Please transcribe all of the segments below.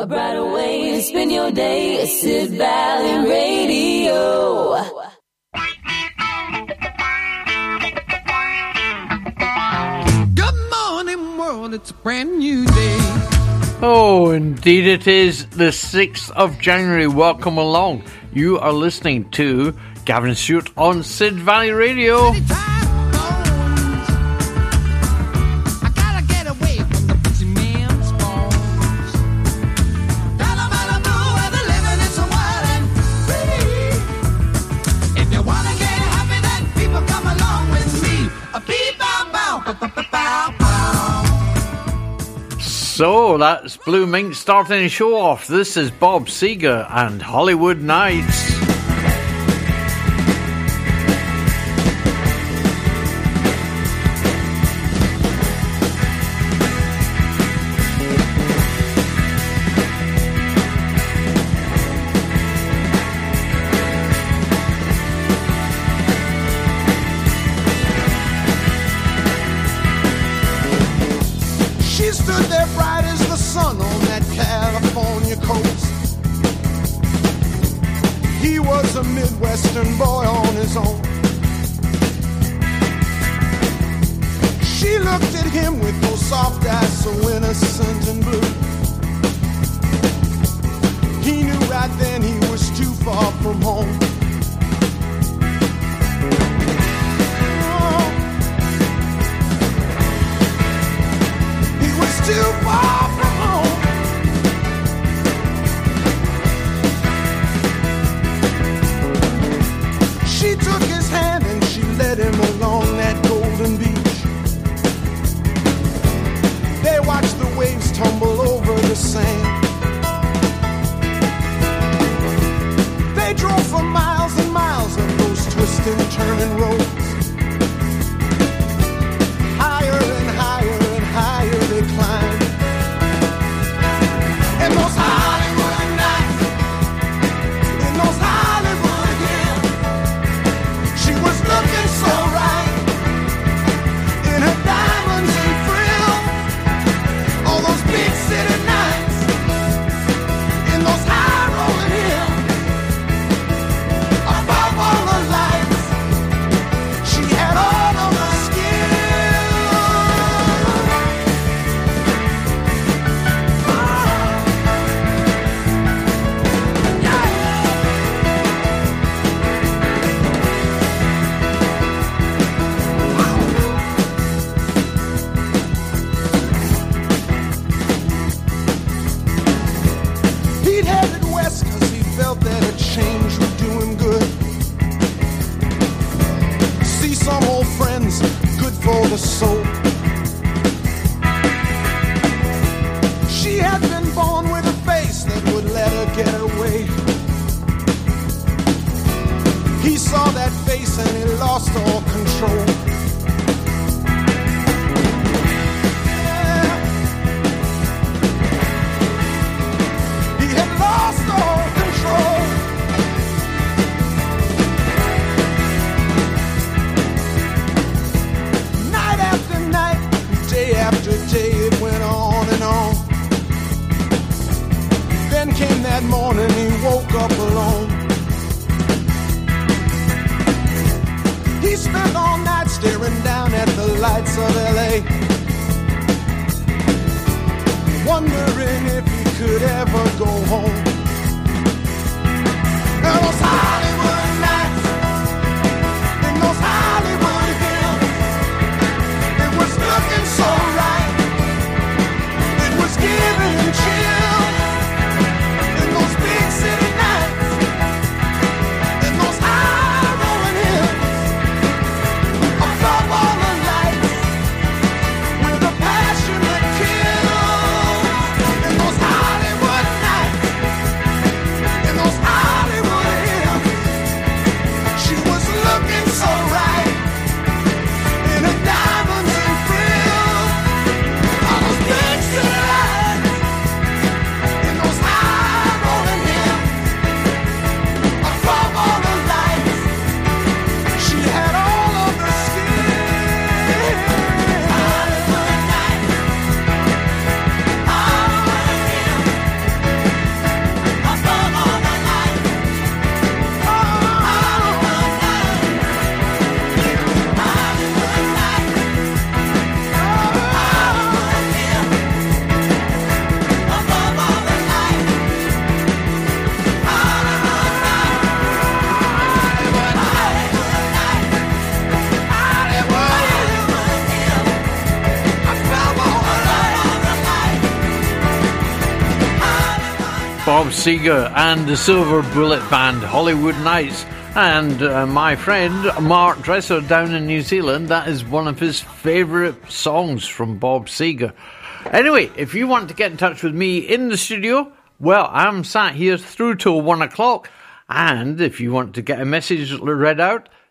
A brighter way to spend your day. At Sid Valley Radio. Good morning, world. It's a brand new day. Oh, indeed it is the 6th of January. Welcome along. You are listening to Gavin Stewart on Sid Valley Radio. So that's Blue Mink starting the show off. This is Bob Seger and Hollywood Nights. That morning he woke up alone. He spent all night staring down at the lights of LA, wondering if he could ever go home. It was high. Bob Seger and the Silver Bullet Band, Hollywood Nights. And uh, my friend Mark Dresser down in New Zealand, that is one of his favourite songs from Bob Seger. Anyway, if you want to get in touch with me in the studio, well, I'm sat here through till one o'clock. And if you want to get a message read out,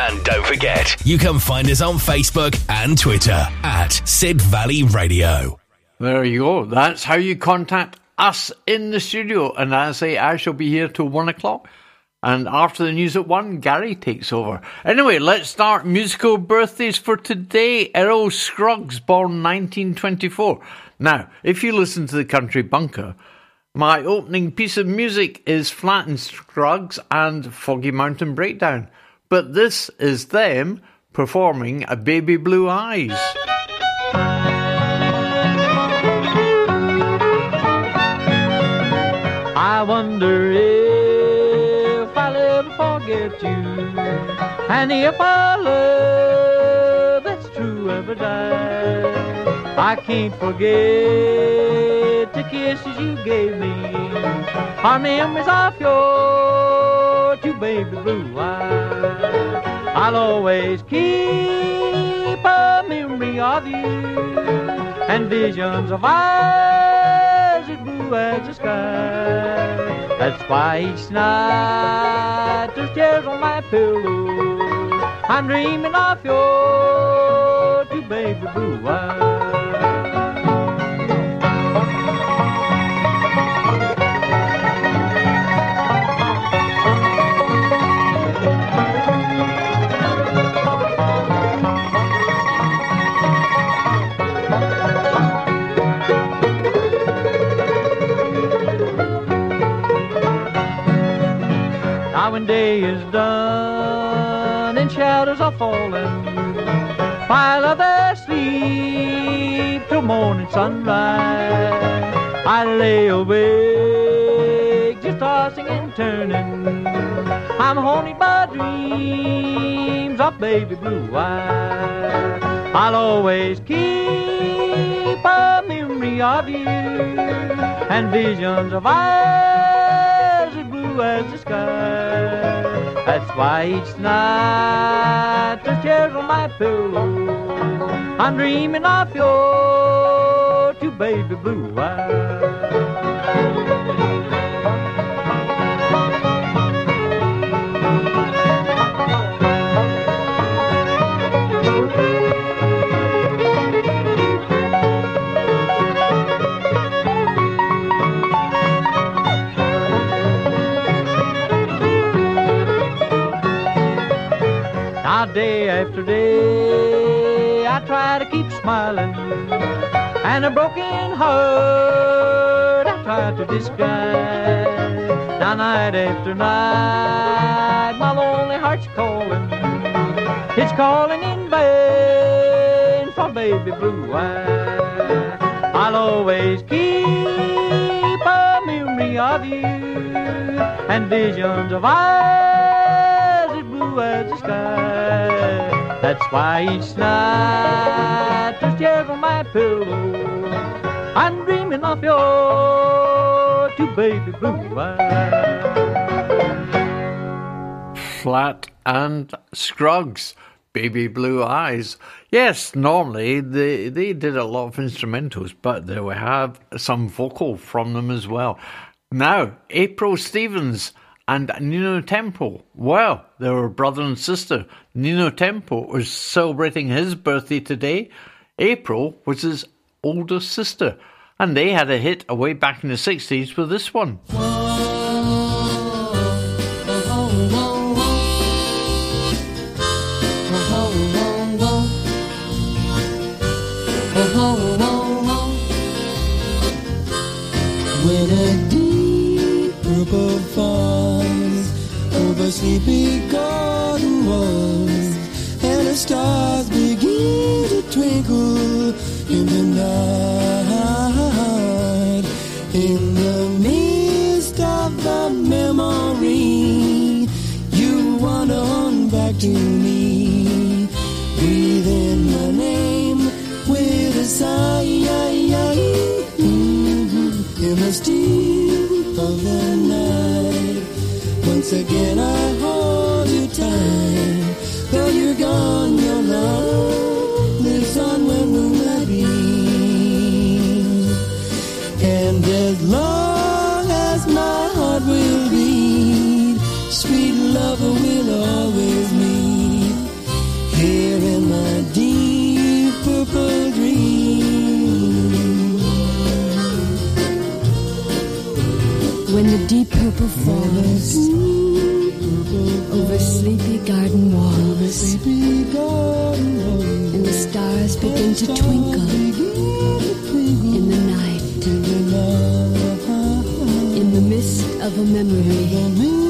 and don't forget, you can find us on Facebook and Twitter at Sid Valley Radio. There you go. That's how you contact us in the studio. And as I say, I shall be here till one o'clock. And after the news at one, Gary takes over. Anyway, let's start musical birthdays for today. Earl Scruggs, born 1924. Now, if you listen to the Country Bunker, my opening piece of music is Flatt and Scruggs and Foggy Mountain Breakdown, but this is them performing a Baby Blue Eyes. I wonder if I'll ever forget you, and if our love that's true ever dies. I can't forget the kisses you gave me, our memories of your two baby blue eyes. I'll always keep a memory of you and visions of eyes as blue as the sky. That's why each night there's tears on my pillow. I'm dreaming of your two baby blue eyes. Now when day is done and shadows are falling, while others sleep till morning sunrise, I lay awake just tossing and turning. I'm haunted by dreams of baby blue eyes. I'll always keep a memory of you and visions of eyes as blue as the sky. That's why each night there's tears on my pillow. I'm dreaming of your two baby blue eyes. Day after day I try to keep smiling. And a broken heart I try to disguise. Now night after night my lonely heart's calling. It's calling in vain for baby blue eyes. I'll always keep a memory of you And visions of eyes as blue as the sky. That's why each night there's tears on my pillow. I'm dreaming of your two baby blue eyes. Flatt and Scruggs, Baby Blue Eyes. Yes, normally they, they did a lot of instrumentals, but they will have some vocal from them as well. Now, April Stevens and Nino Tempo. Well, they were brother and sister. Nino Tempo was celebrating his birthday today. April was his older sister. And they had a hit away back in the 60s with this one. when sleepy garden walls, and the stars begin to twinkle in the night. In the midst of the memory, you wander on back to me. Breathe in my name with a sigh. Mhm. In the still of the night, once again I hold you tight. Though you're gone, your love purple falls over sleepy garden walls. And the stars begin to twinkle in the night, in the mist of a memory,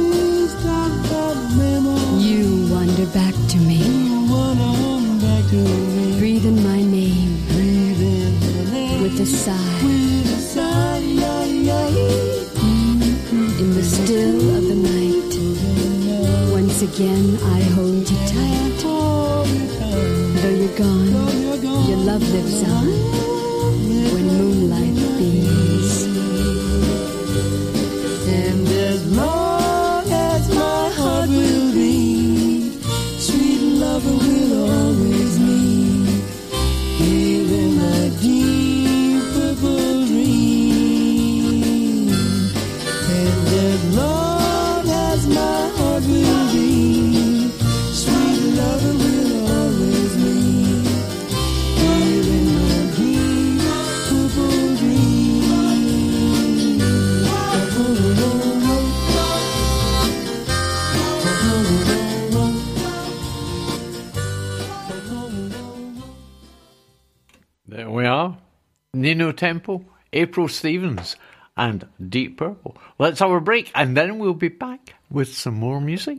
again I hold you tight. Though you're gone, your love lives on when moonlight beams. Tempo, April Stevens, and Deep Purple. Let's have a break and then we'll be back with some more music.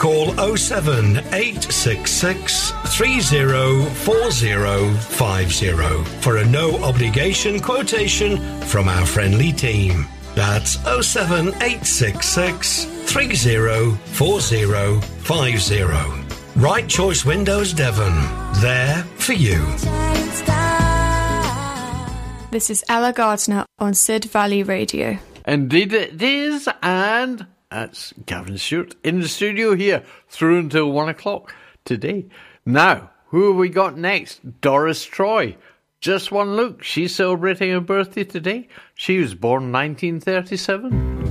Call 07866 304050 for a no obligation quotation from our friendly team. That's 07866 304050. Right Choice Windows Devon. There for you. This is Ella Gardner on Sid Valley Radio. Indeed it is, and that's Gavin Stewart in the studio here through until one o'clock today. Now, who have we got next? Doris Troy. Just one look, she's celebrating her birthday today. She was born 1937.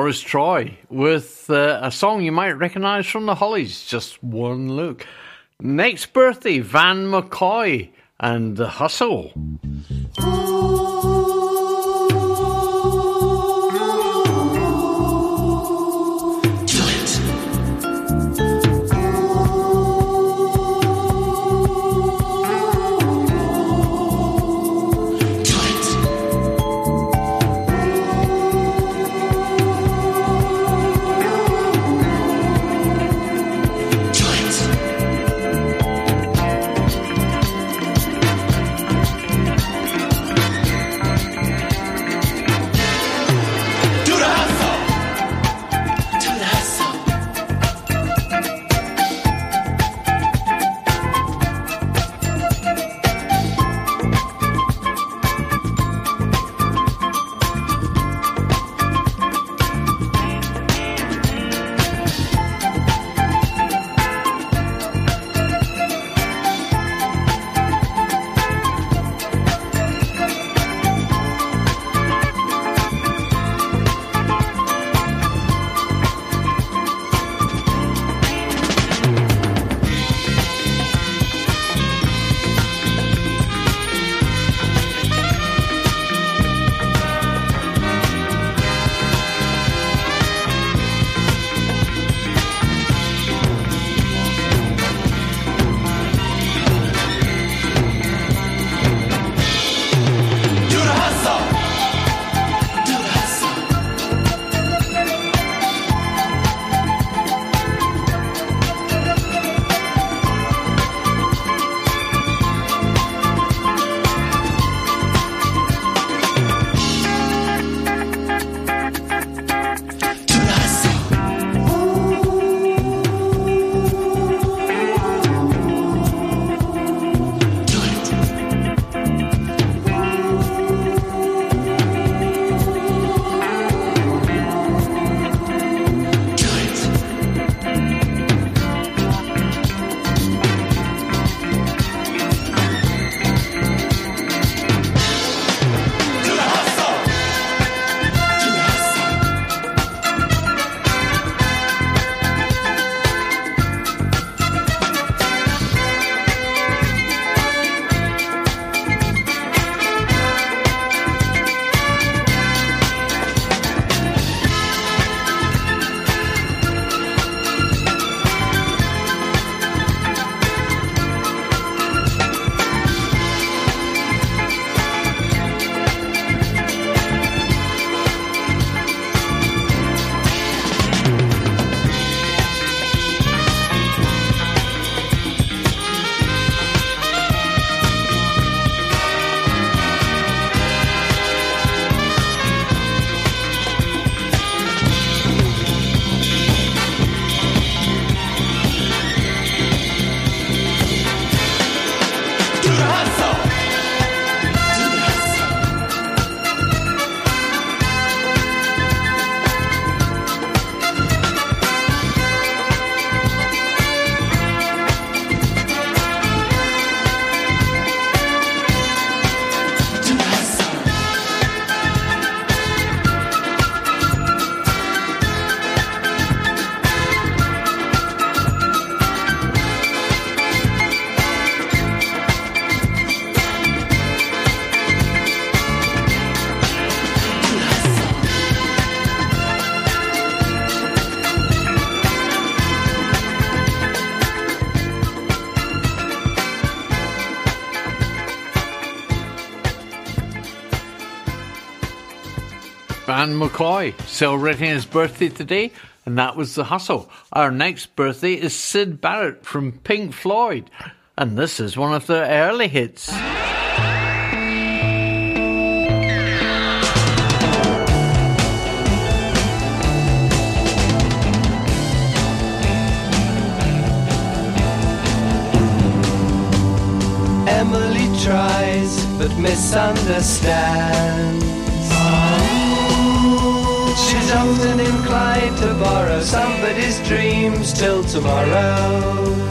Doris Troy with uh, a song you might recognise from the Hollies, Just One Look. Next birthday, Van McCoy and The Hustle. McCoy celebrating his birthday today, and that was The Hustle. Our next birthday is Syd Barrett from Pink Floyd, and this is one of their early hits. Emily tries but misunderstands. She's often inclined to borrow somebody's dreams till tomorrow.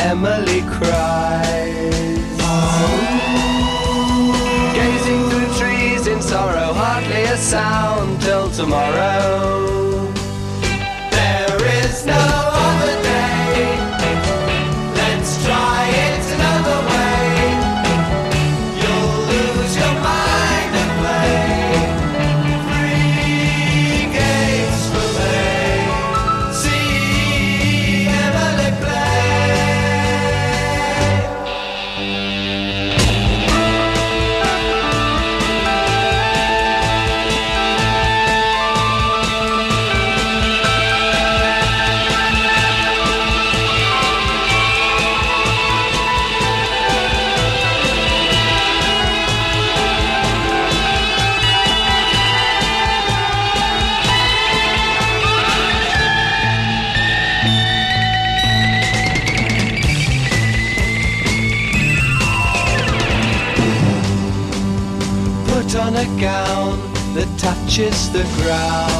Emily cries. Gazing through trees in sorrow, hardly a sound till tomorrow. Touches the ground.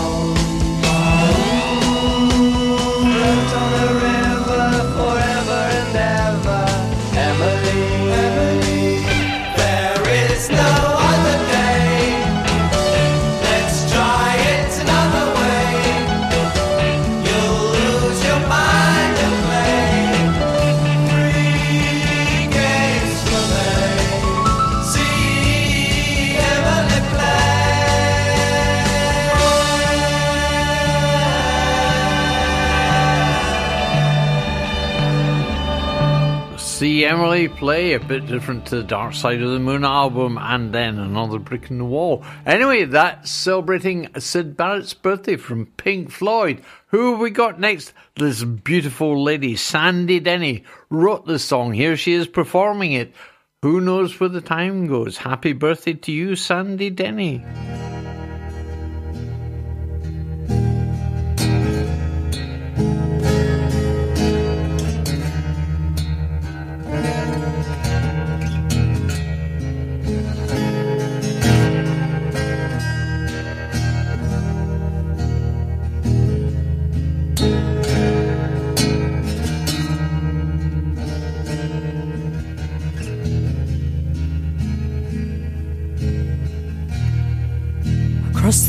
Emily play a bit different to the Dark Side of the Moon album and then another brick in the wall. Anyway, that's celebrating Syd Barrett's birthday from Pink Floyd. Who have we got next? This beautiful lady, Sandy Denny, wrote the song. Here she is performing it. Who knows where the time goes? Happy birthday to you, Sandy Denny.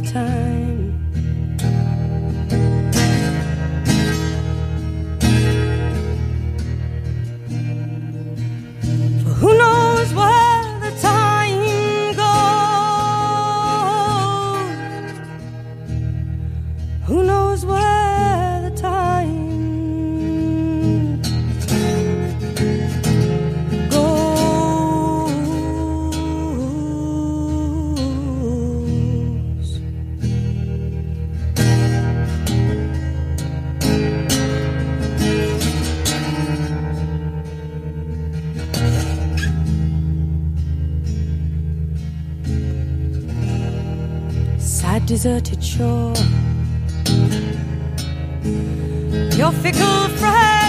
The time. Deserted shore. Your fickle friends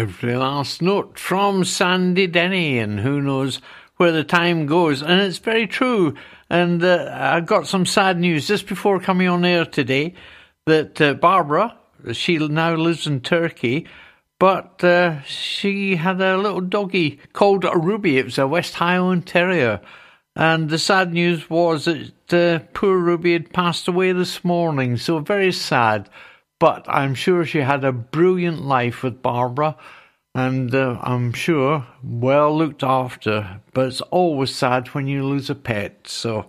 Every last note from Sandy Denny, and who knows where the time goes. And it's very true. And uh, I got some sad news just before coming on air today that uh, Barbara, she now lives in Turkey, but uh, she had a little doggy called Ruby. It was a West Highland Terrier. And the sad news was that uh, poor Ruby had passed away this morning. So very sad. But I'm sure she had a brilliant life with Barbara. And uh, I'm sure well looked after. But it's always sad when you lose a pet. So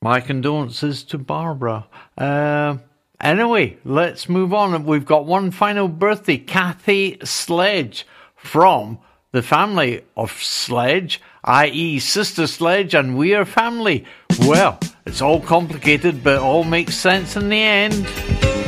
my condolences to Barbara. Uh, anyway, let's move on. We've got one final birthday Kathy Sledge from the family of Sledge, i.e., Sister Sledge, and we are family. Well, it's all complicated, but it all makes sense in the end.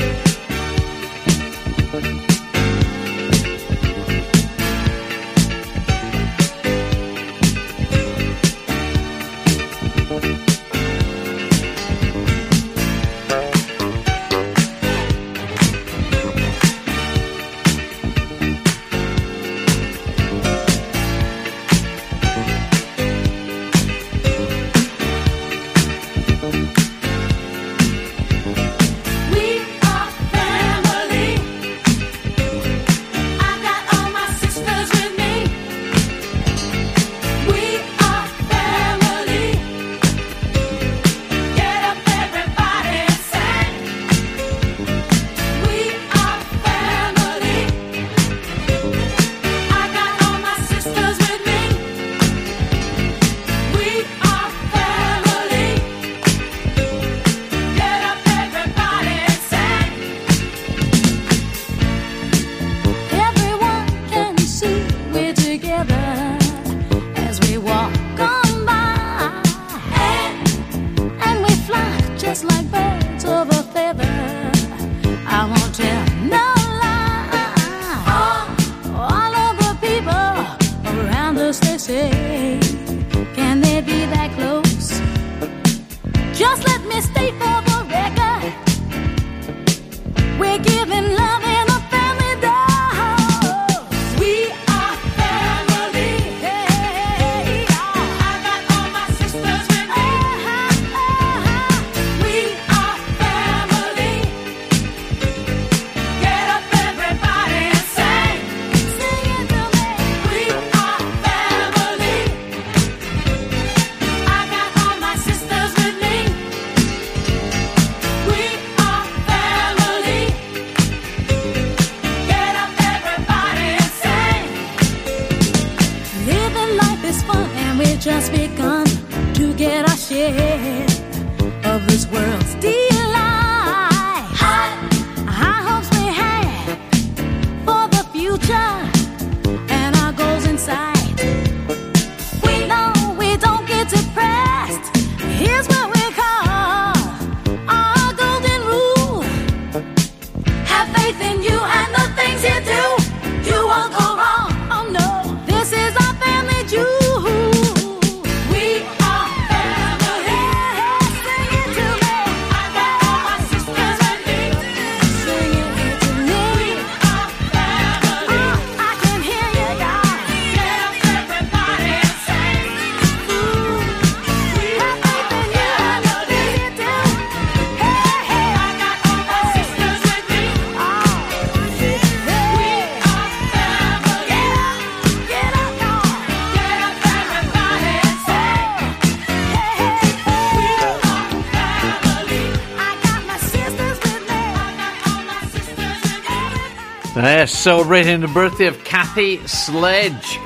Celebrating the birthday of Kathy Sledge.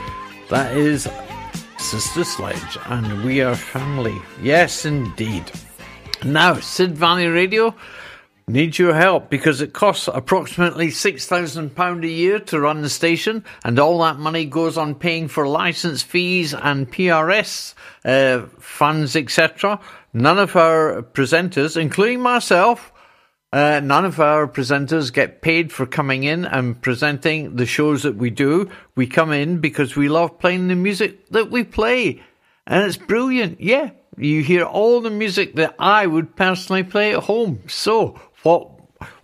That is Sister Sledge, and we are family. Yes, indeed. Now, Sid Valley Radio needs your help because it costs approximately £6,000 a year to run the station, and all that money goes on paying for license fees and PRS uh, funds, etc. None of our presenters, including myself, uh, none of our presenters get paid for coming in and presenting the shows that we do. We come in because we love playing the music that we play. And it's brilliant. Yeah. You hear all the music that I would personally play at home. So, what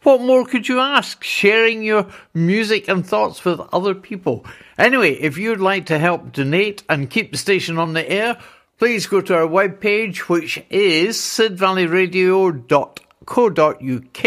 what more could you ask? Sharing your music and thoughts with other people. Anyway, if you'd like to help donate and keep the station on the air, please go to our webpage, which is sidvalleyradio.com co.uk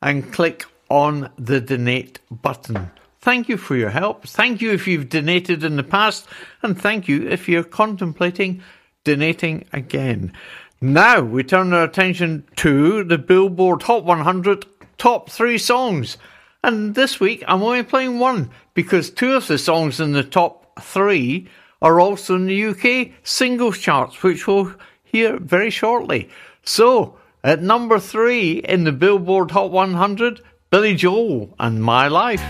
and click on the donate button. Thank you for your help. Thank you if you've donated in the past, and thank you if you're contemplating donating again. Now we turn our attention to the Billboard Hot 100 top three songs. And this week I'm only playing one because two of the songs in the top three are also in the UK singles charts, which we'll hear very shortly. So, at number three in the Billboard Hot 100, Billy Joel and My Life.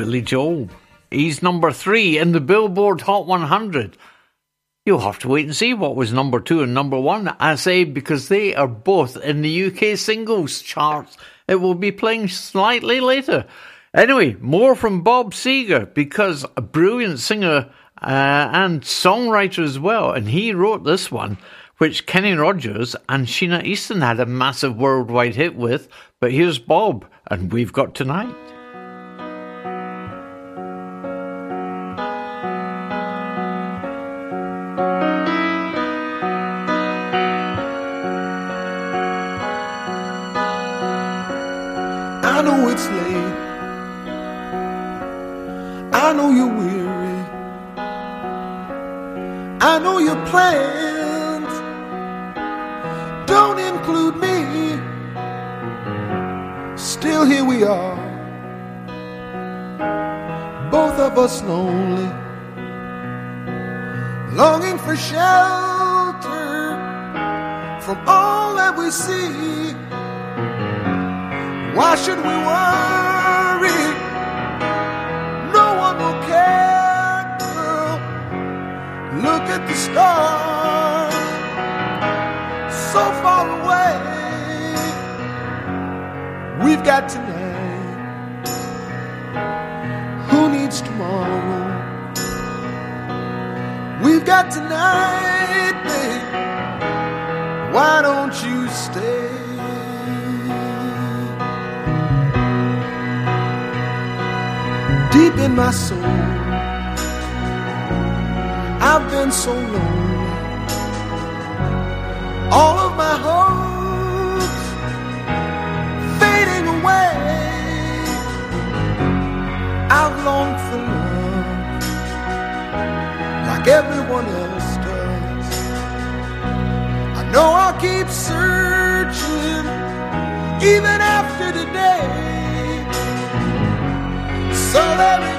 Billy Joel. He's number three in the Billboard Hot 100. You'll have to wait and see what was number two and number one. I say because they are both in the UK singles charts. It will be playing slightly later. Anyway, more from Bob Seger because a brilliant singer uh, and songwriter as well, and he wrote this one, which Kenny Rogers and Sheena Easton had a massive worldwide hit with. But here's Bob, and we've got tonight. Us lonely. My soul. I've been so lonely. All of my hopes fading away. I've longed for love like everyone else does. I know I'll keep searching even after today. So there it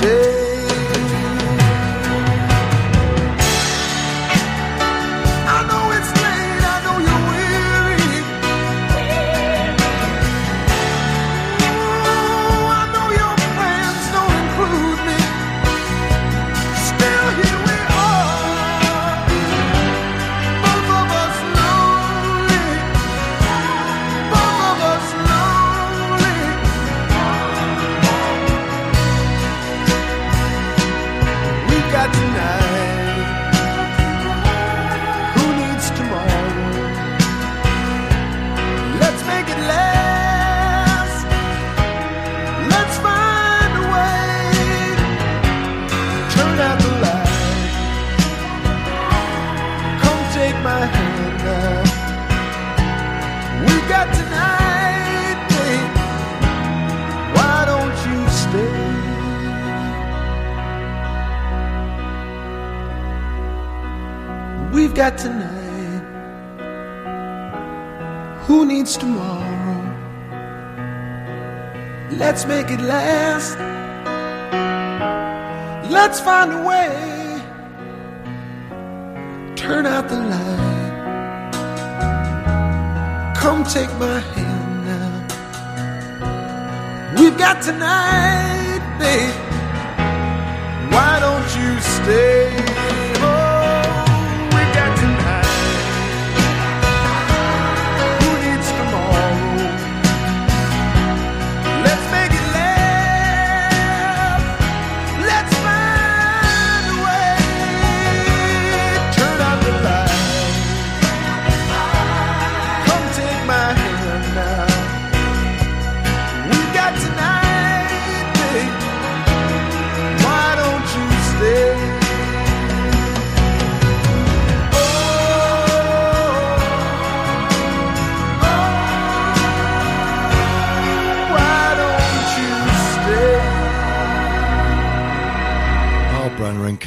stay? Let's find a way. Turn out the light. Come take my hand now. We've got tonight, babe. Why don't you stay?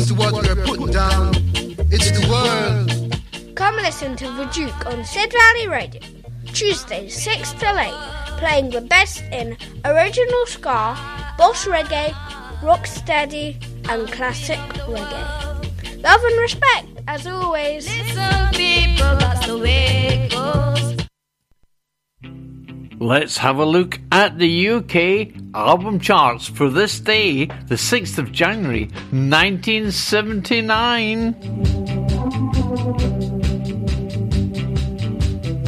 Listen to what we're putting down. It's the world. Come listen to The Duke on Sid Valley Radio. Tuesdays 6 till 8. Playing the best in original ska, boss reggae, rocksteady, and classic reggae. Love and respect, as always. Listen, people, that's the way it goes. Let's have a look at the UK album charts for this day, the 6th of January 1979.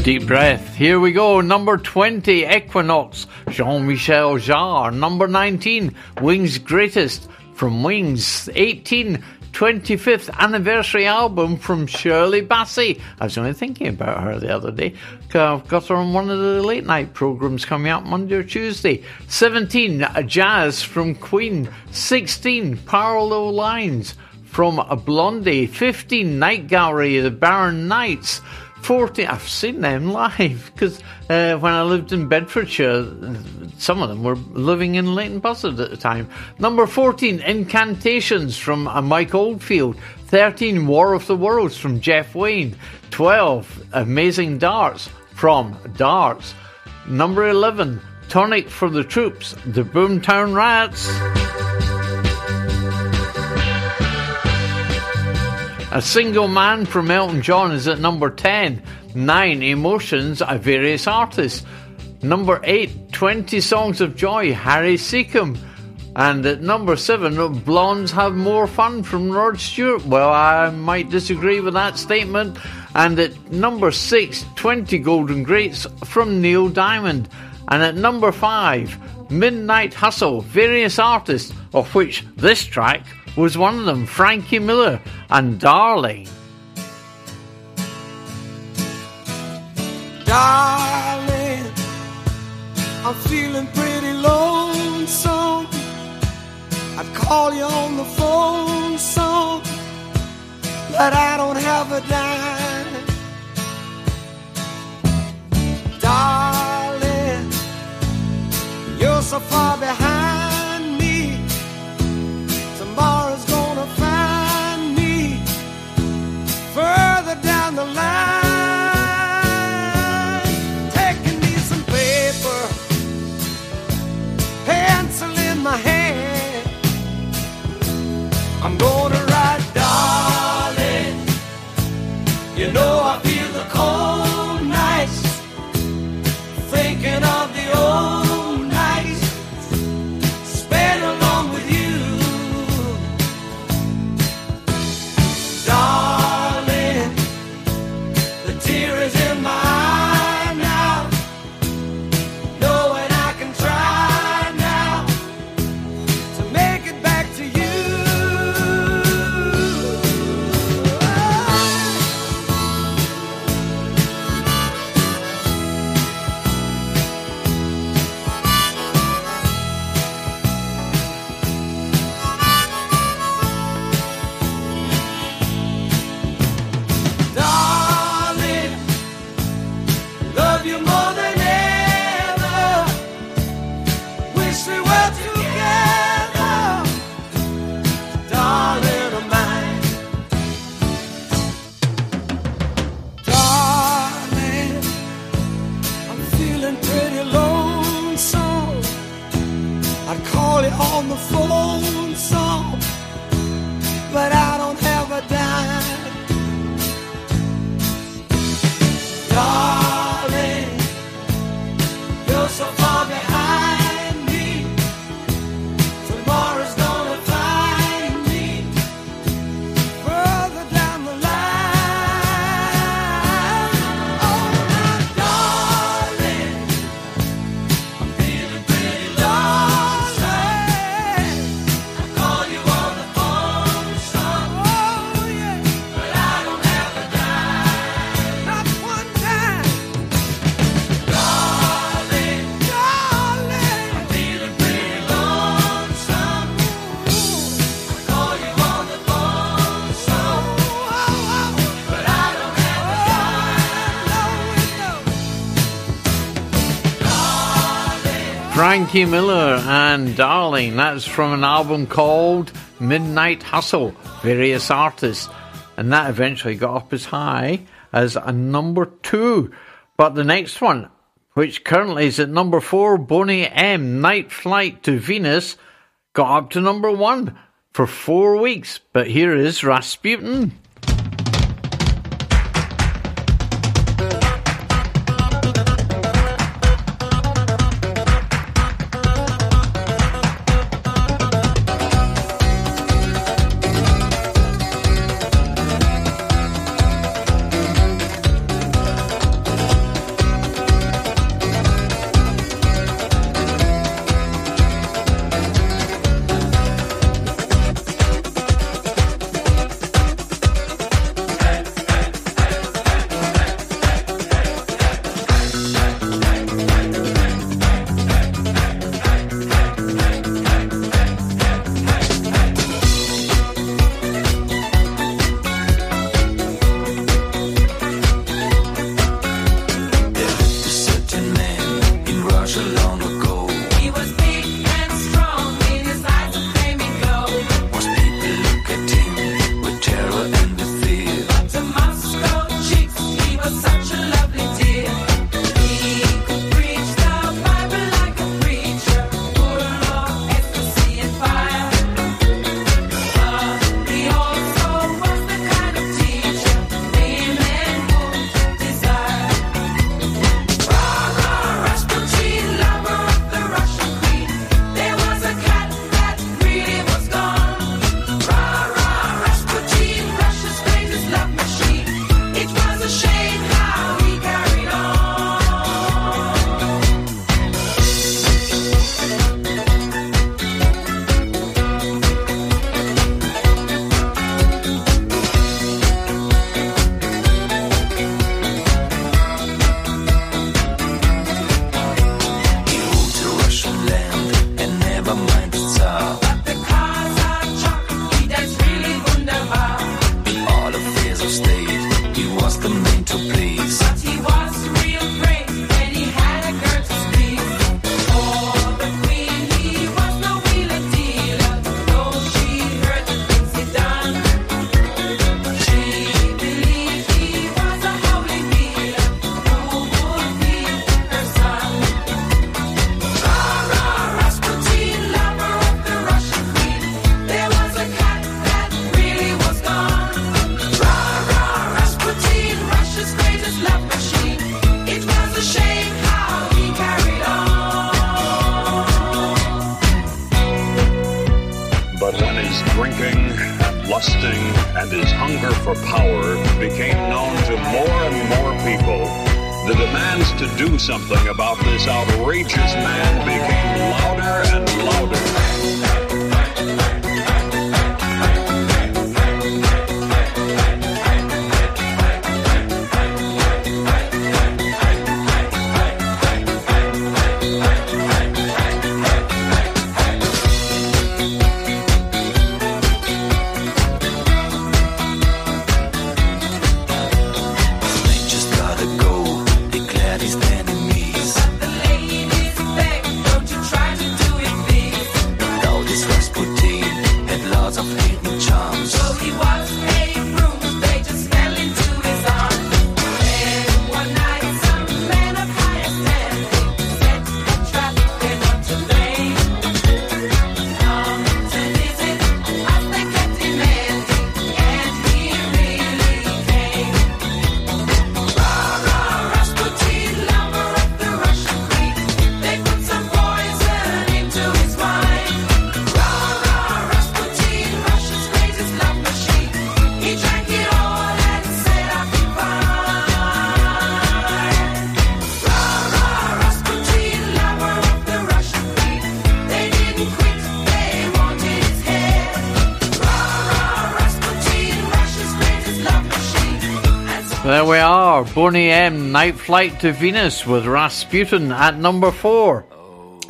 Deep breath. Here we go. Number 20, Equinox, Jean Michel Jarre. Number 19, Wings Greatest from Wings. 18, 25th anniversary album from Shirley Bassey. I was only thinking about her the other day. I've got her on one of the late night programs coming out Monday or Tuesday. 17, uh, Jazz from Queen. 16, Parallel Lines from Blondie. 15, Night Gallery, the Barron Knights. 14, I've seen them live because uh, when I lived in Bedfordshire, some of them were living in Leighton Buzzard at the time. Number 14, Incantations from uh, Mike Oldfield. 13, War of the Worlds from Jeff Wayne. 12, Amazing Darts from Darts. Number 11, Tonic for the Troops, the Boomtown Rats. A Single Man from Elton John is at number 10. 9 Emotions, a various artists. Number 8 20 Songs of Joy, Harry Secombe. And at number 7, Blondes Have More Fun from Rod Stewart. Well, I might disagree with that statement. And at number 6, 20 Golden Greats from Neil Diamond. And at number 5, Midnight Hustle, various artists, of which this track was one of them, Frankie Miller and Darling. Darling, I'm feeling pretty lonesome. I'd call you on the phone some, but I don't have a dime. Darling, you're so far behind down the line. Frankie Miller and Darling. That's from an album called Midnight Hustle, various artists. And that eventually got up as high as a number two. But the next one, which currently is at number four, Boney M, Night Flight to Venus, got up to number one for four weeks. But here is Rasputin. There we are, Boney M, Night Flight to Venus with Rasputin at number four.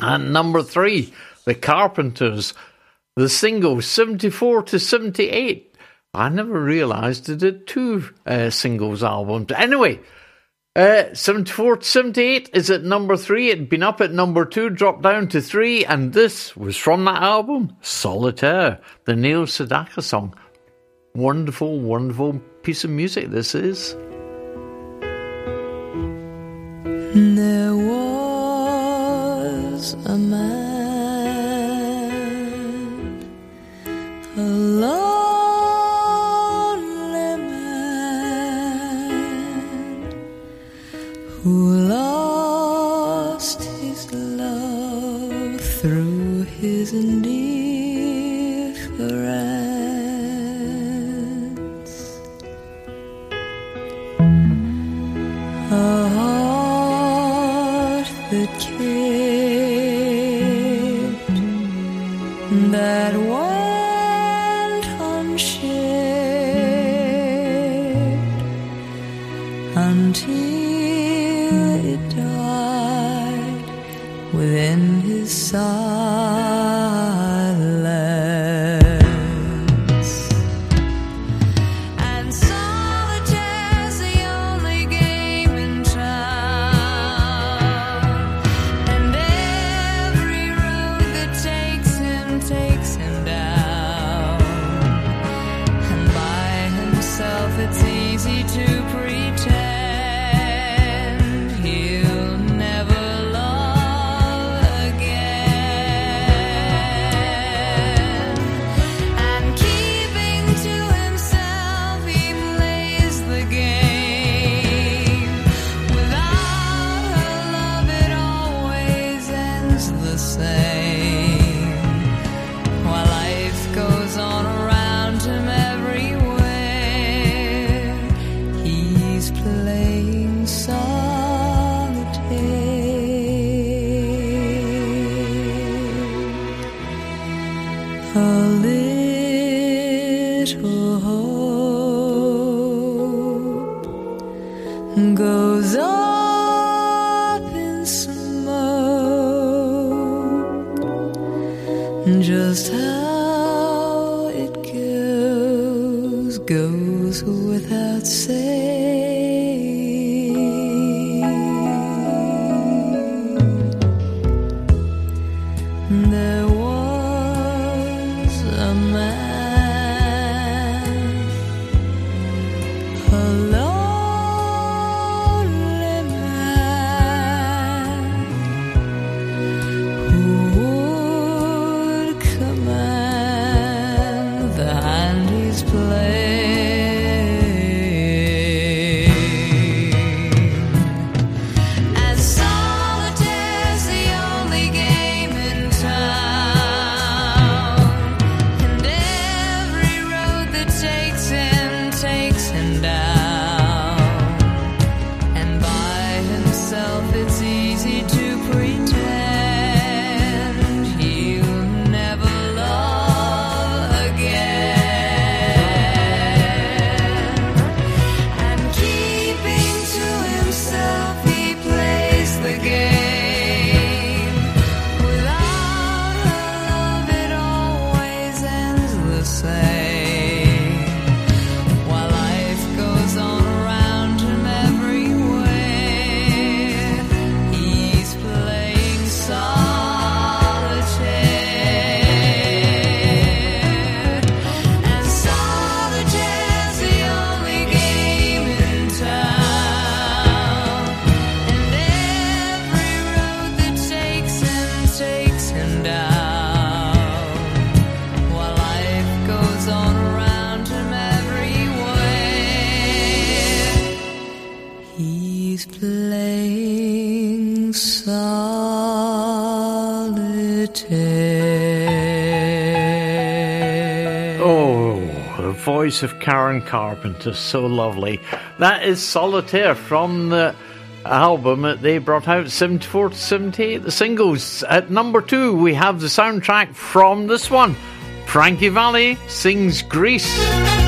At number three, The Carpenters, the single 74 to 78. I never realised they did two uh, singles albums. Anyway, uh, 74 to 78 is at number three. It'd been up at number two, dropped down to three, and this was from that album, Solitaire, the Neil Sedaka song. Wonderful, wonderful piece of music this is. There was a man, a lonely man, who lost his love through his indifference. Voice of Karen Carpenter, so lovely. That is Solitaire from the album that they brought out 74 to 78, the singles. At number two, we have the soundtrack from this one. Frankie Valli sings Grease.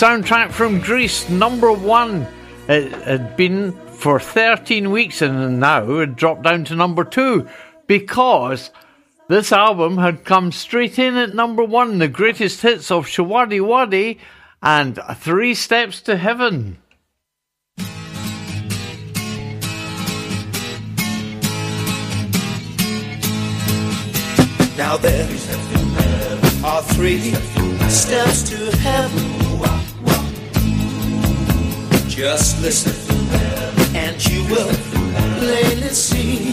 Soundtrack from Greece, number one. It had been for 13 weeks and now it dropped down to number two because this album had come straight in at number one, the greatest hits of Showaddywaddy and Three Steps to Heaven. Now there are three steps to heaven. Just listen, and you will plainly see.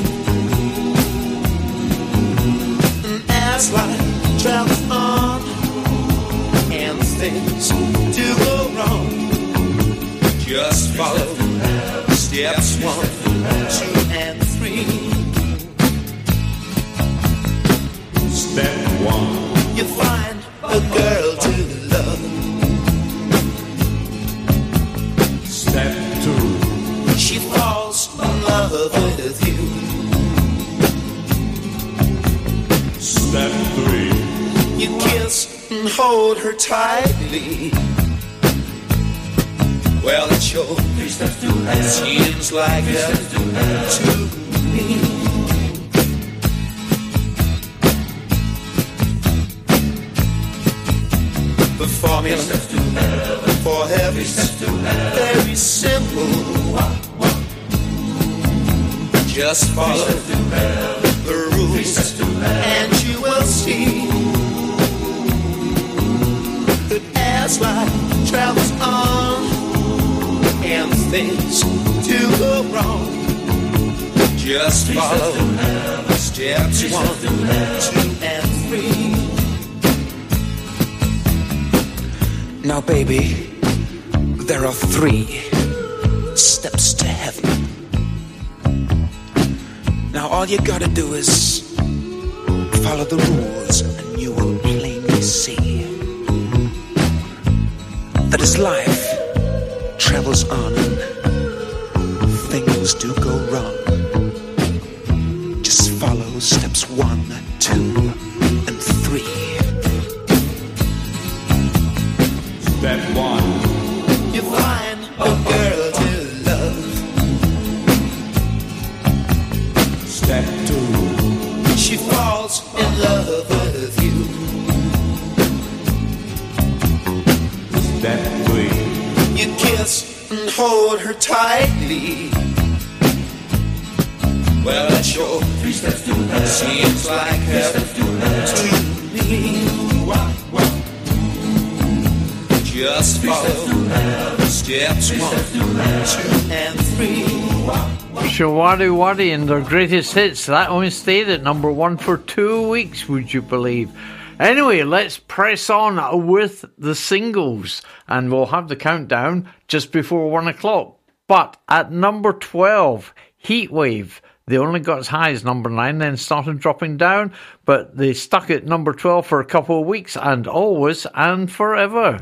As life travels on, and things do go wrong, just follow steps one, two, and three. Step one. You find a girl to in love with you. Step three. You kiss and hold her tightly. Well, it sure seems like heaven to me. The formula for heaven's very simple. Just follow the rules, and you will see that as life travels on and things do go wrong, just follow steps one, two, and three. Now, baby, there are three steps to heaven. Now, all you gotta do is follow the rules, and you will plainly see that as life travels on things do go wrong, just follow steps one, and two, You kiss and hold her tightly. Well, that's your three steps that sure seems like heaven to me. Just follow steps one, two, and three. Showaddywaddy and their greatest hits. That only stayed at number one for two weeks, would you believe? Anyway, let's press on with the singles, and we'll have the countdown just before one o'clock. But at number 12, Heatwave. They only got as high as number 9, then started dropping down, but they stuck at number 12 for a couple of weeks and always and forever.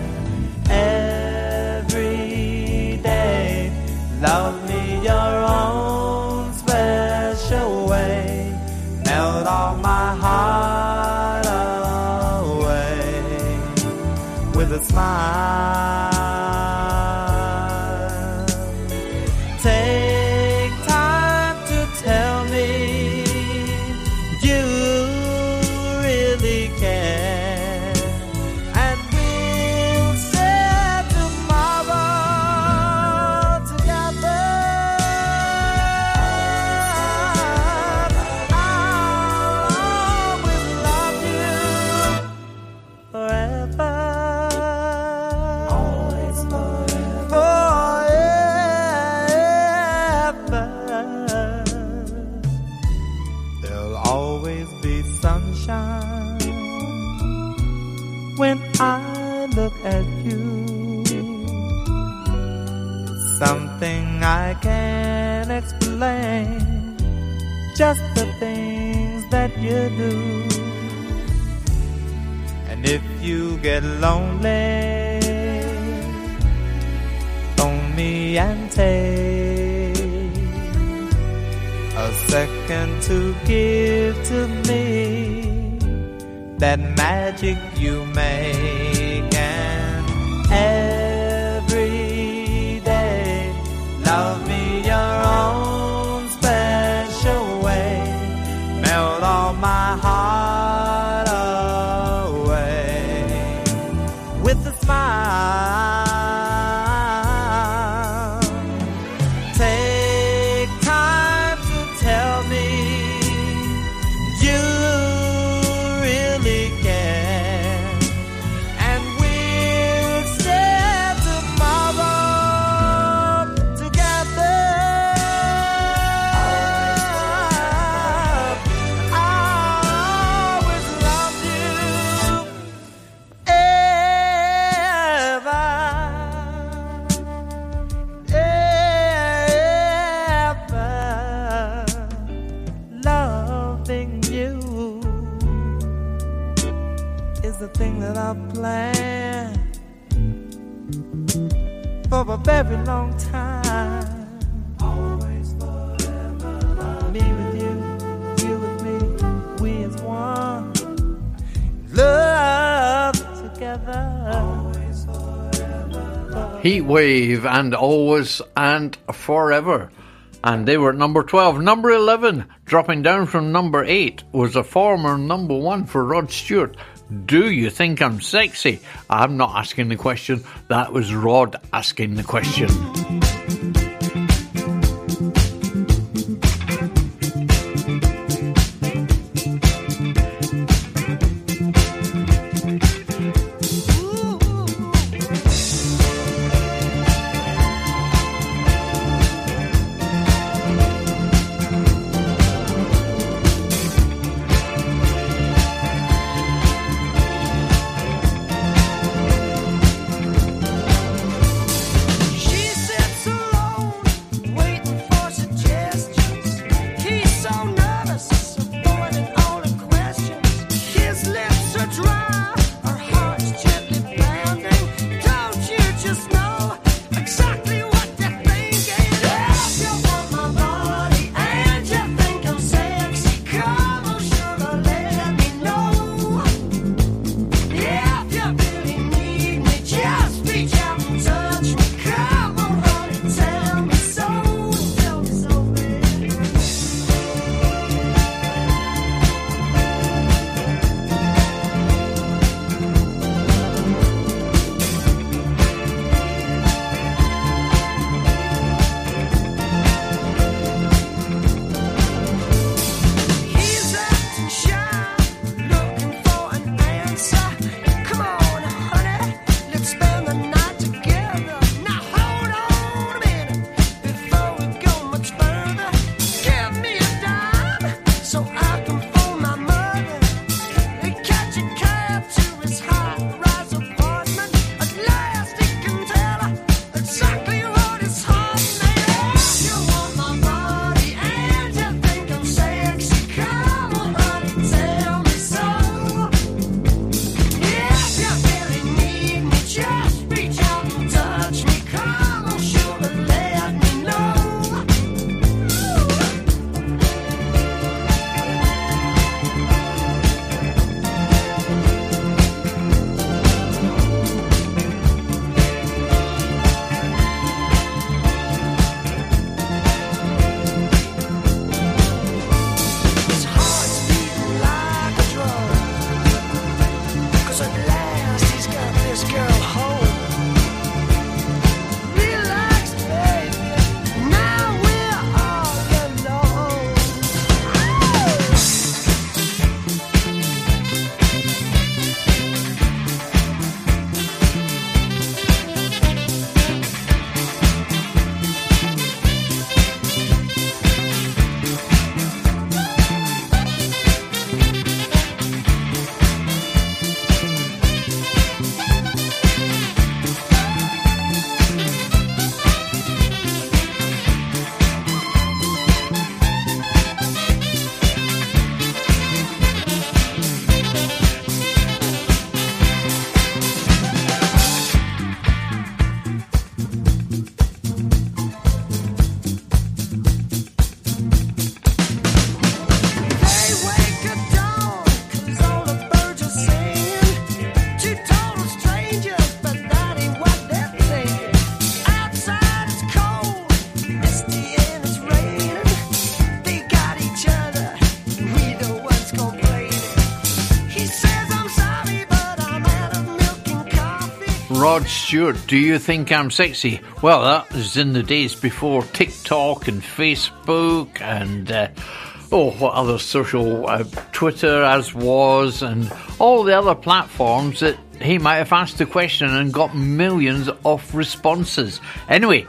Love me your own special way. Melt all my heart away with a smile. Just the things that you do. And if you get lonely, phone me and take a second to give to me that magic you make heart Heat Wave and Always and Forever. And they were number 12. Number 11, dropping down from number 8, was a former number 1 for Rod Stewart. Do you think I'm sexy? I'm not asking the question. That was Rod asking the question. Stewart, do you think I'm sexy? Well, that was in the days before TikTok and Facebook and, uh, oh, what other social, uh, Twitter as was, and all the other platforms that he might have asked the question and got millions of responses. Anyway,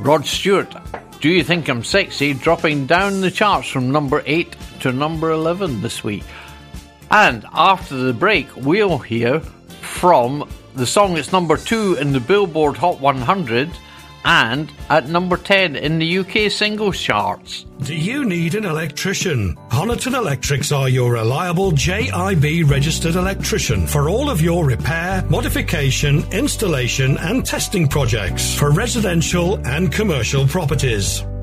Rod Stewart, do you think I'm sexy? Dropping down the charts from number 8 to number 11 this week. And after the break, we'll hear from the song is number 2 in the Billboard Hot 100 and at number 10 in the UK singles charts. Do you need an electrician? Honiton Electrics are your reliable JIB registered electrician for all of your repair, modification, installation, and testing projects for residential and commercial properties.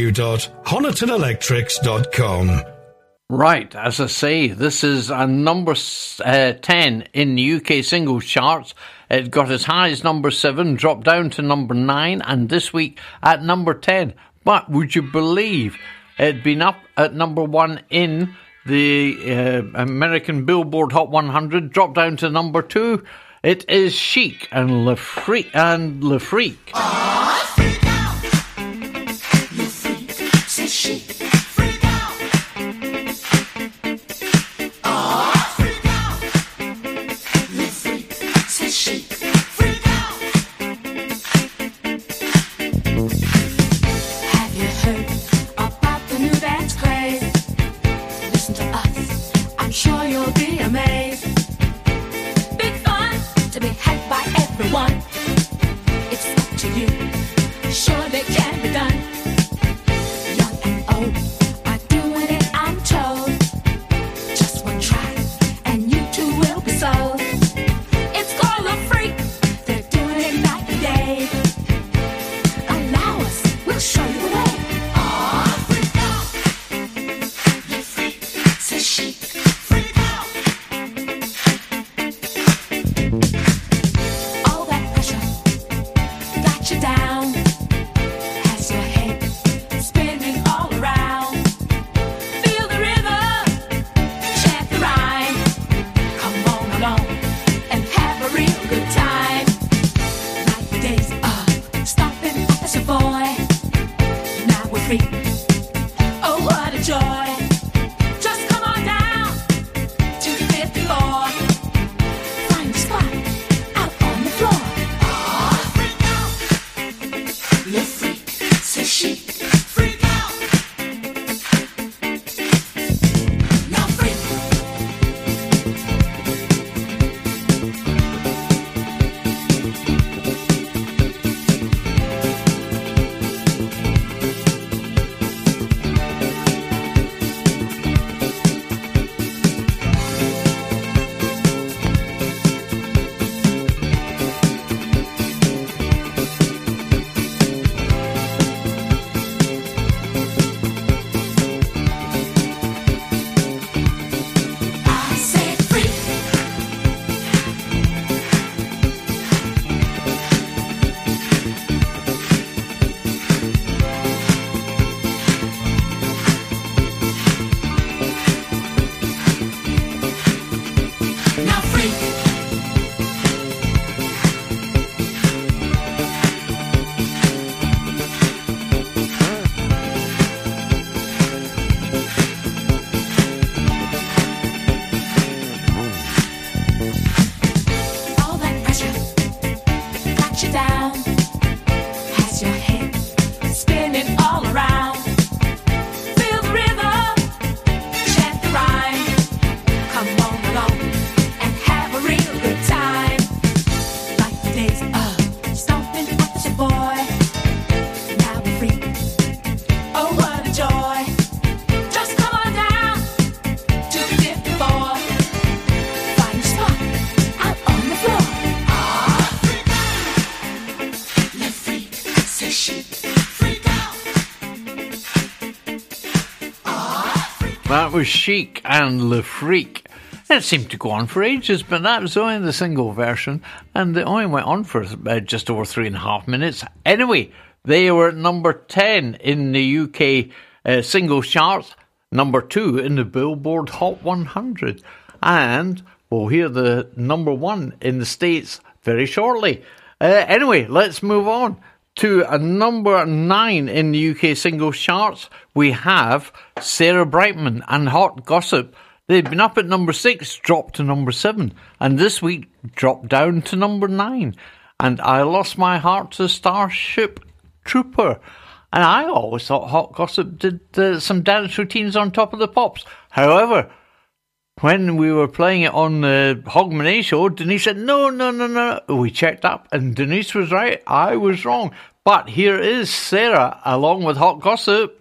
www.honitonelectrics.com. Right, as I say, this is a number uh, 10 in the UK singles charts. It got as high as number 7, dropped down to number 9, and this week at number 10. But would you believe it'd been up at number 1 in the uh, American Billboard Hot 100, dropped down to number 2? It is Chic and Le Freak. And Le Freak. That was Chic and Le Freak. It seemed to go on for ages, but that was only the single version, and it only went on for uh, just over three and a half minutes. Anyway, they were at number 10 in the UK uh, singles charts, number 2 in the Billboard Hot 100, and we'll hear the number 1 in the States very shortly. Uh, anyway, let's move on to a number 9 in the UK singles charts. We have Sarah Brightman and Hot Gossip. They'd been up at number 6, dropped to number 7, and this week dropped down to number 9. And I Lost My Heart to Starship Trooper. And I always thought Hot Gossip did uh, some dance routines on top of the pops. However, when we were playing it on the Hogmanay show, Denise said, no, no, no, no. We checked up, and Denise was right. I was wrong. But here is Sarah along with Hot Gossip.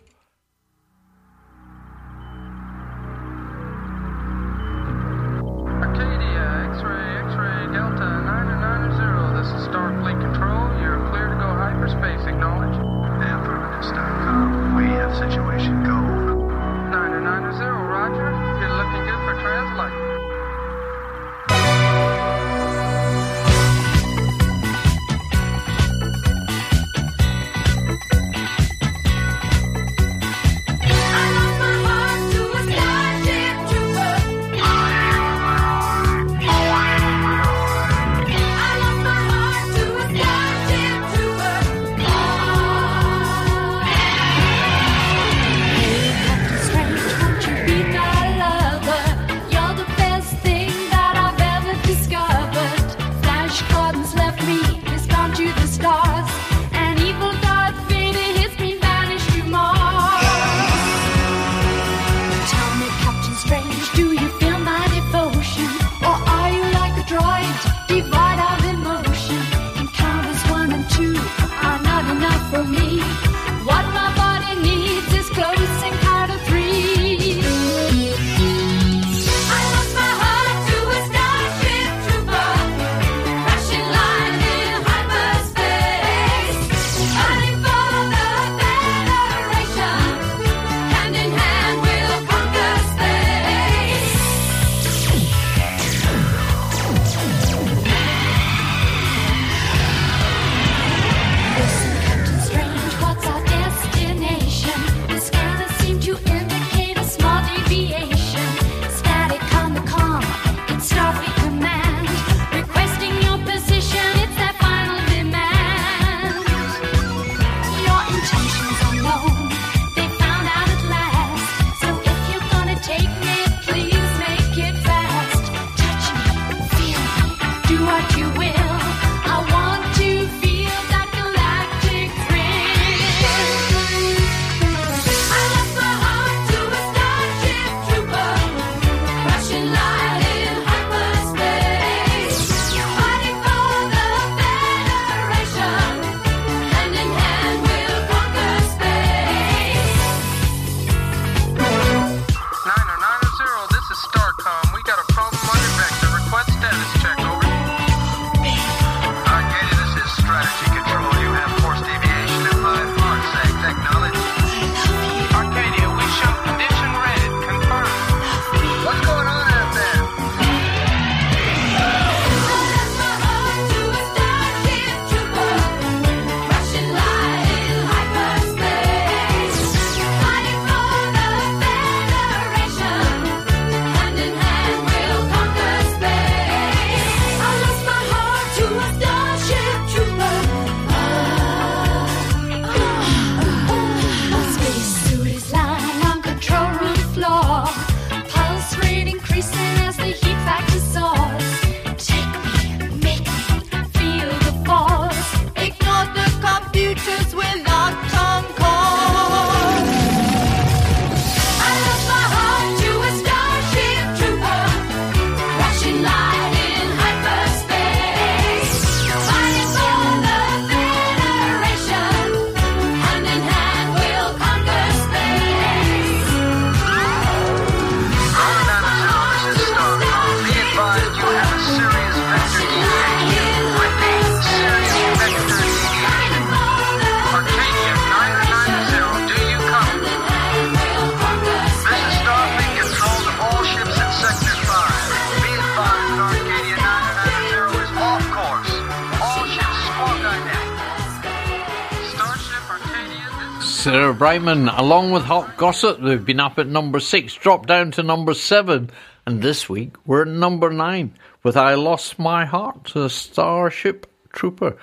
Sarah Brightman, along with Hot Gossip, they've been up at number six, dropped down to number seven, and this week we're at number nine with I Lost My Heart to the Starship Trooper.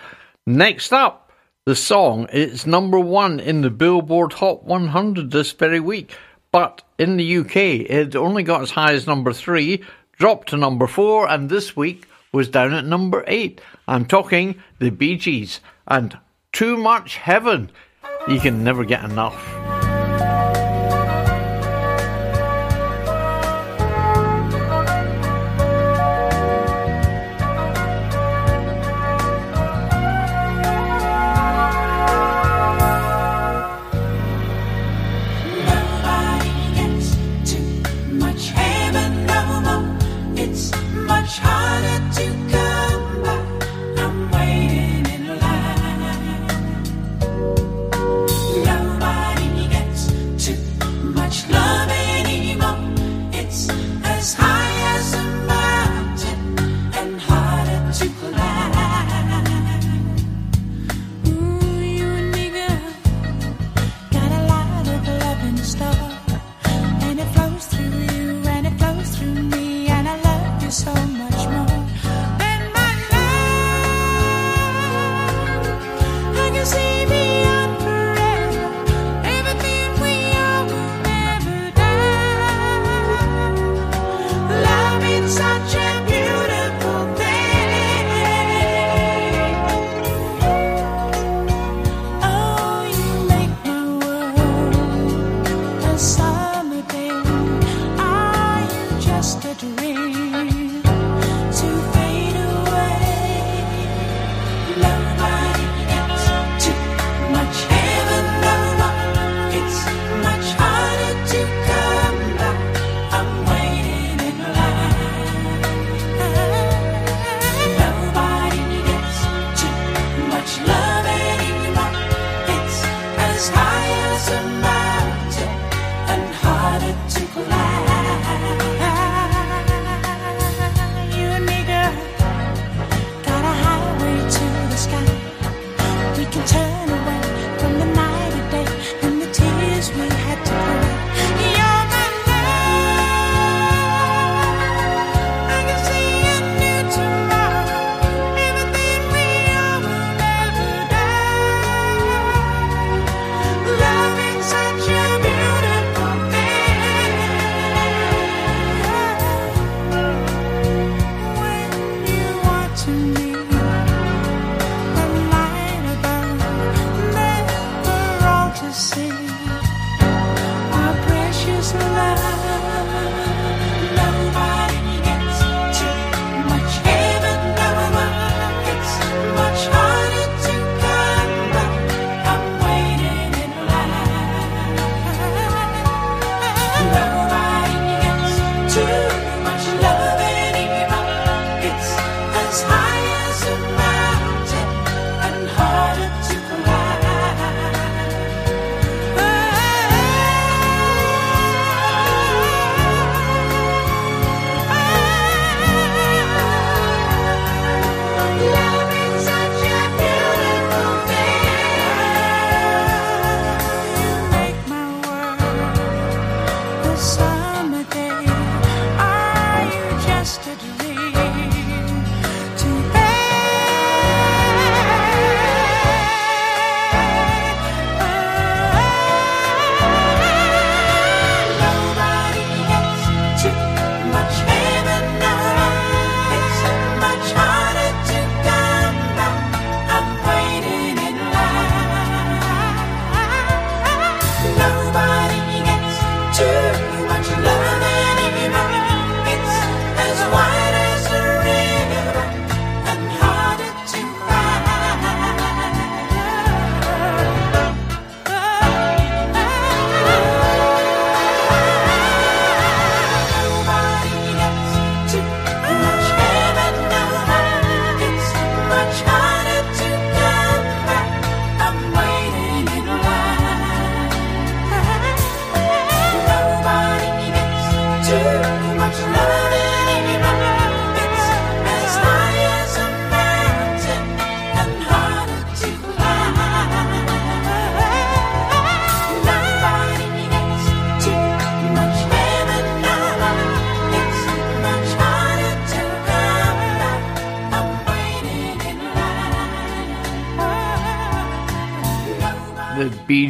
Next up, the song is number one in the Billboard Hot 100 this very week, but in the UK it only got as high as number three, dropped to number four, and this week was down at number eight. I'm talking the Bee Gees and Too Much Heaven. You can never get enough.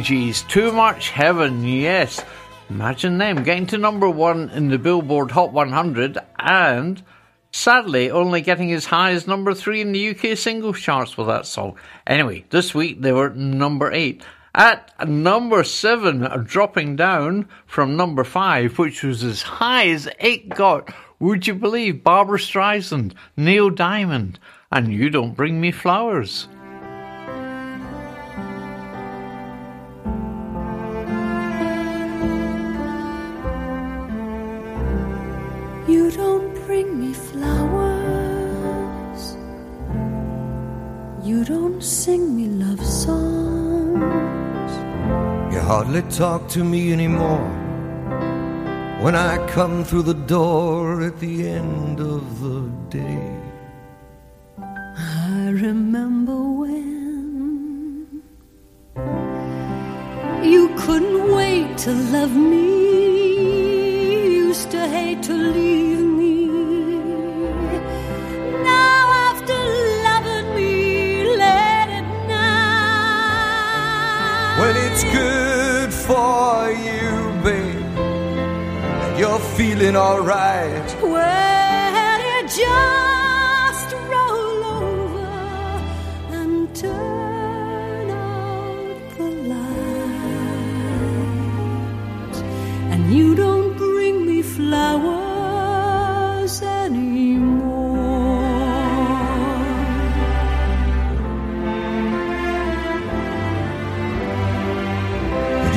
Bee Gees. Too Much Heaven, yes. Imagine them getting to number one in the Billboard Hot 100 and sadly only getting as high as number three in the UK singles charts with that song. Anyway, this week they were number eight. At number seven, dropping down from number five, which was as high as it got, would you believe Barbra Streisand, Neil Diamond, and You Don't Bring Me Flowers? You don't sing me love songs. You hardly talk to me anymore when I come through the door at the end of the day. I remember when you couldn't wait to love me. you Used to hate to leave me. It's good for you, babe, you're feeling alright. When you just roll over and turn out the lights, and you don't bring me flowers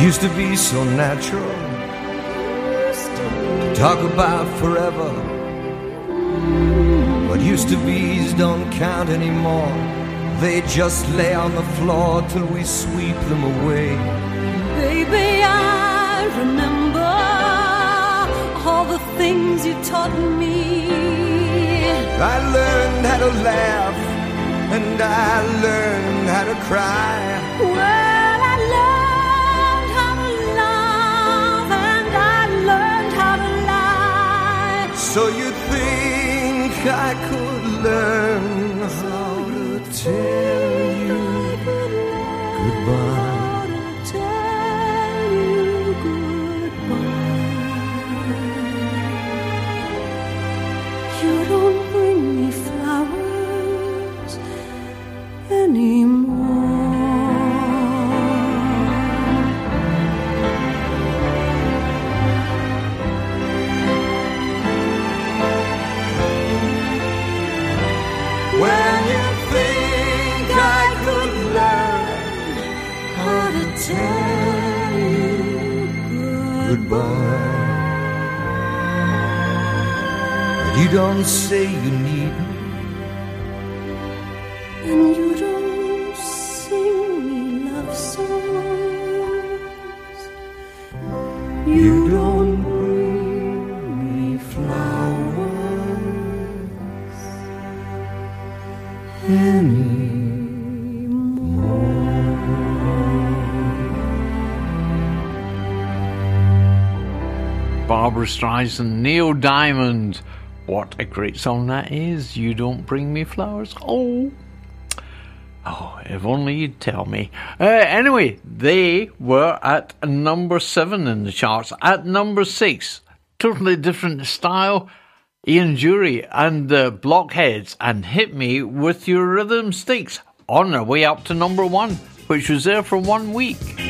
used to be so natural to talk about forever. What used to be's don't count anymore. They just lay on the floor till we sweep them away. Baby, I remember all the things you taught me. I learned how to laugh and I learned how to cry. Well, So you think I could learn how to tell you goodbye? Don't say you need me. And you don't sing me love songs. You don't bring me flowers any more. Barbra Streisand, Neil Diamond. What a great song that is. You don't bring me flowers. Oh. Oh, if only you'd tell me. Uh, anyway, they were at number seven in the charts. At number six, totally different style. Ian Dury and the Blockheads and Hit Me With Your Rhythm Sticks on their way up to number one, which was there for one week.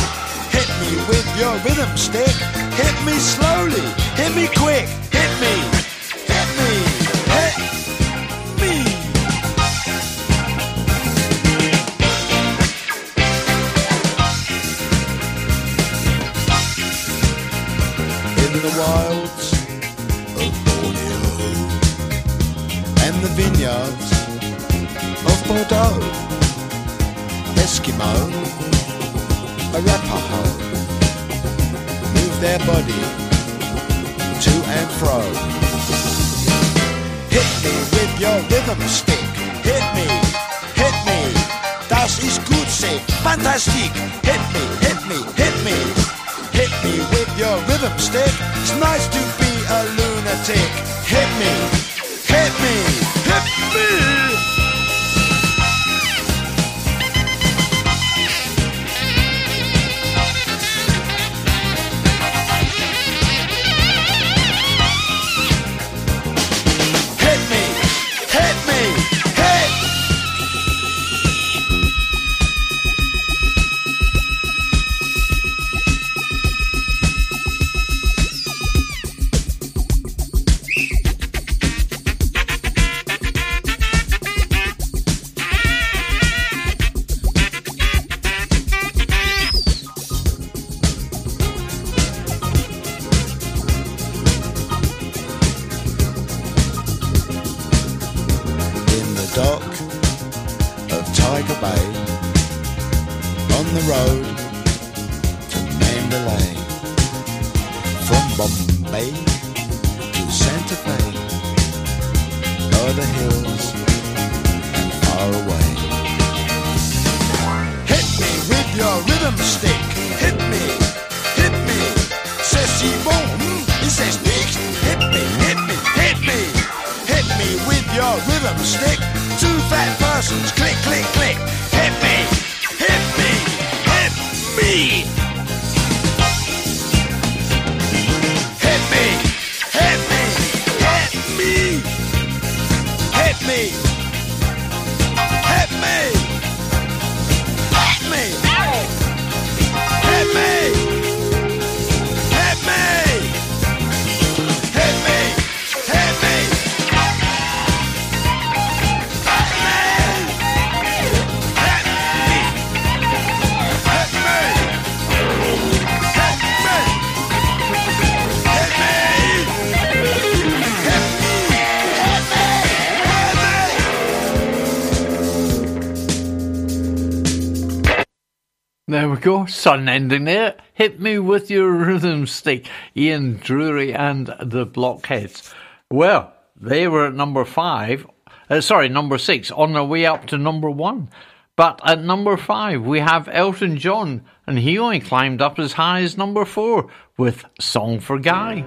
your rhythm stick. Hit me slowly, hit me quick, hit me, hit me, hit me. In the wilds of Borneo and the vineyards of Bordeaux, Eskimo, Arapaho their body to and fro. Hit me with your rhythm stick, hit me, hit me, das ist gut, say, fantastic, hit me, hit me, hit me, hit me with your rhythm stick, it's nice to be a lunatic, hit me, hit me, hit me. Go, sun ending there. Hit me with your rhythm stick, Ian Drury and the Blockheads. Well, they were at number five, uh, sorry, number six, on their way up to number one. But at number five, we have Elton John, and he only climbed up as high as number four with Song for Guy.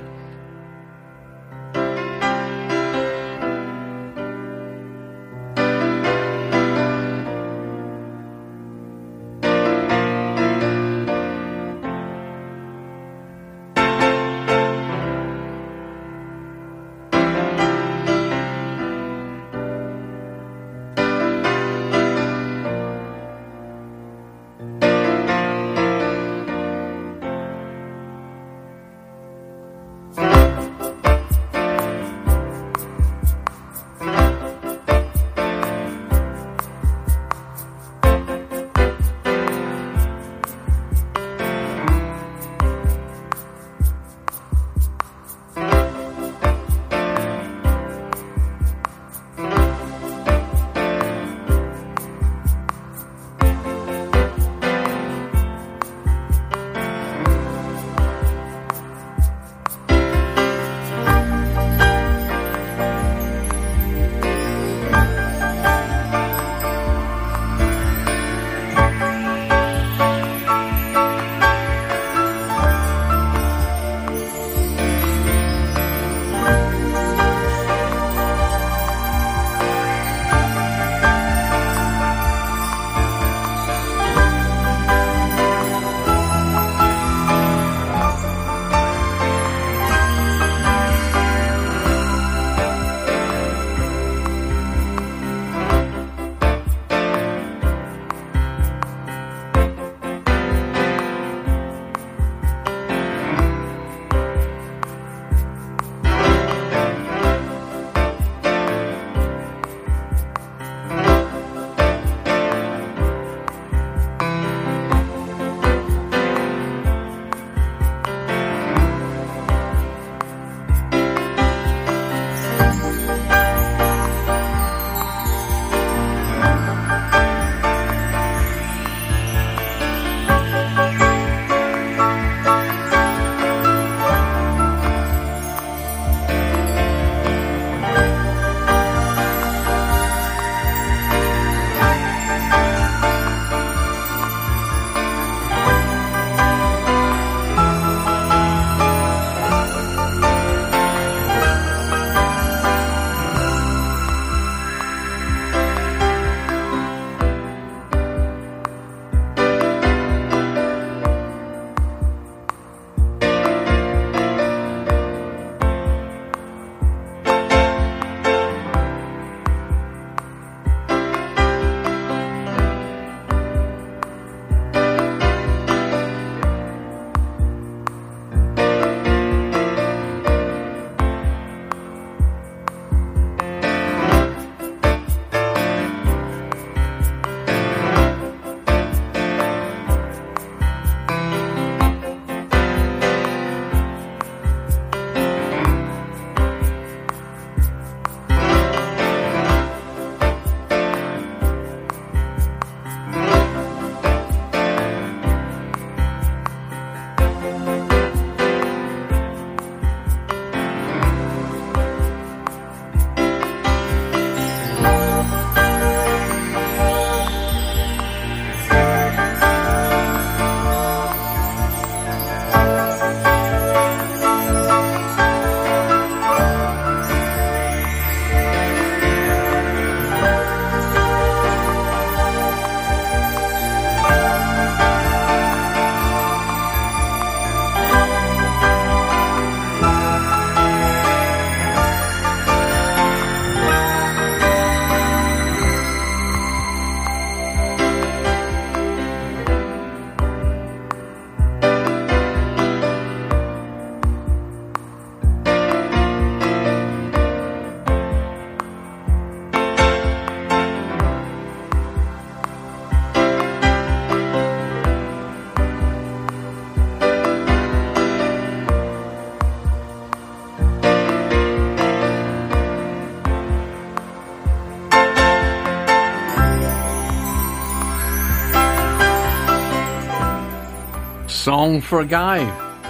Song for a Guy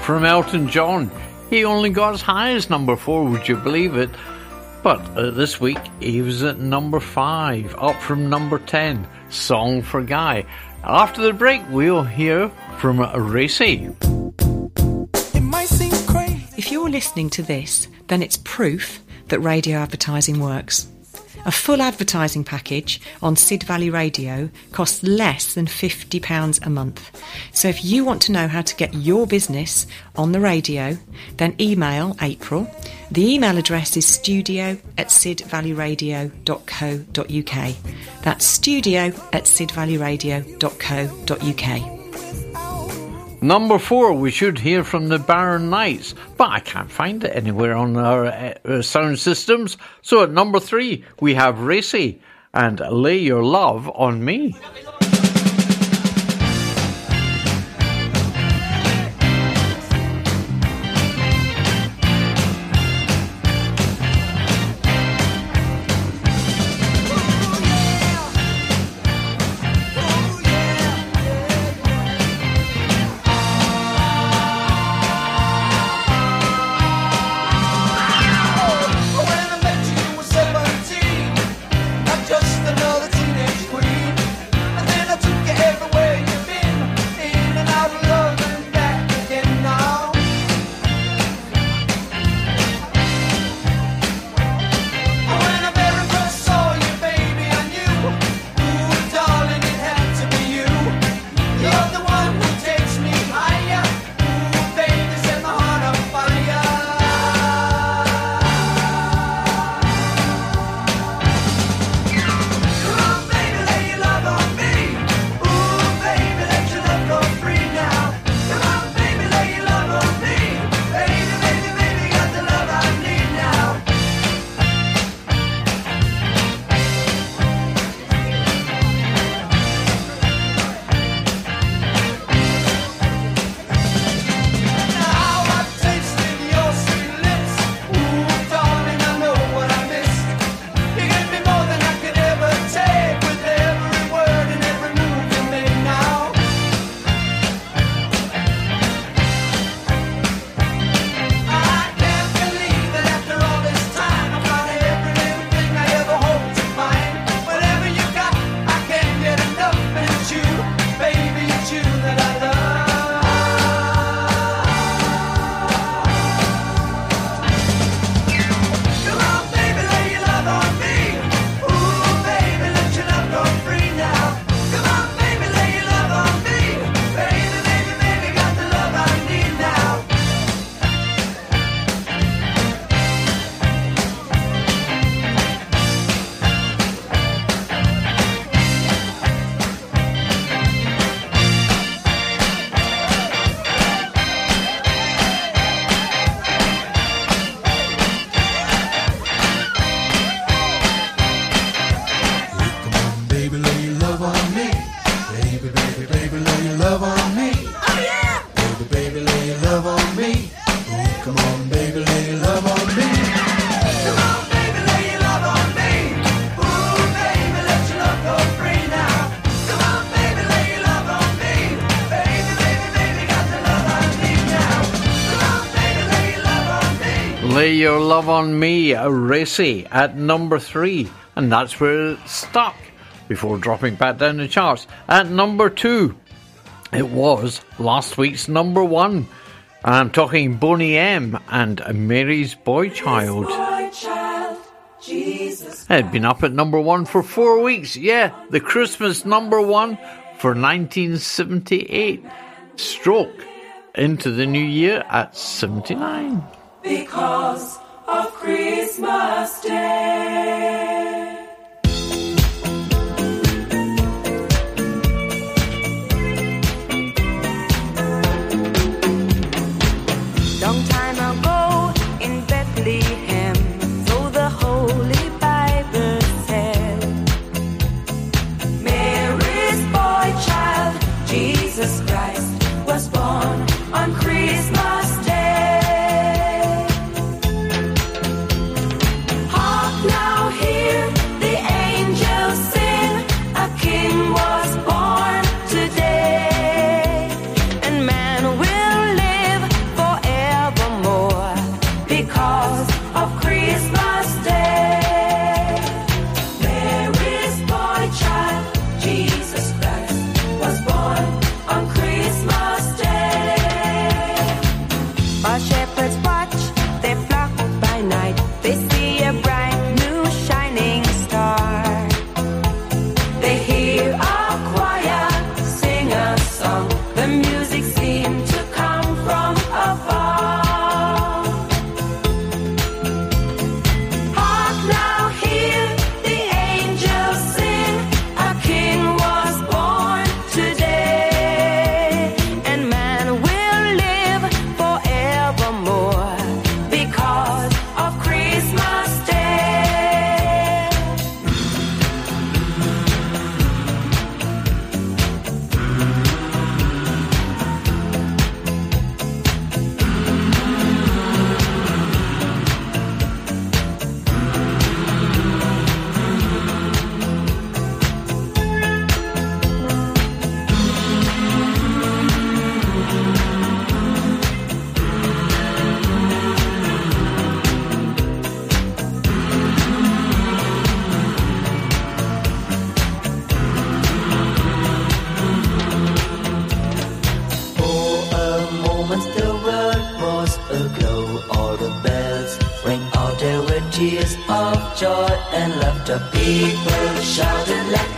from Elton John. He only got as high as number four, would you believe it? But uh, this week he was at number five, up from number 10. Song for Guy. After the break, we'll hear from Racey. If you're listening to this, then it's proof that radio advertising works. A full advertising package on Sid Valley Radio costs less than £50 a month. So if you want to know how to get your business on the radio, then email April. The email address is studio at sidvalleyradio.co.uk. That's studio at sidvalleyradio.co.uk. Number four, we should hear from the Barron Knights, but I can't find it anywhere on our uh, uh, sound systems. So at number three, we have Racey and Lay Your Love on Me. Lay Your Love on Me, Racey at number three, and that's where it stuck before dropping back down the charts. At number two, it was last week's number one. I'm talking Boney M and Mary's Boy Child. It had been up at number one for four weeks. Yeah, the Christmas number one for 1978. Stroke into the new year at 79. Because of Christmas Day. Laughter. People shouted, let everyone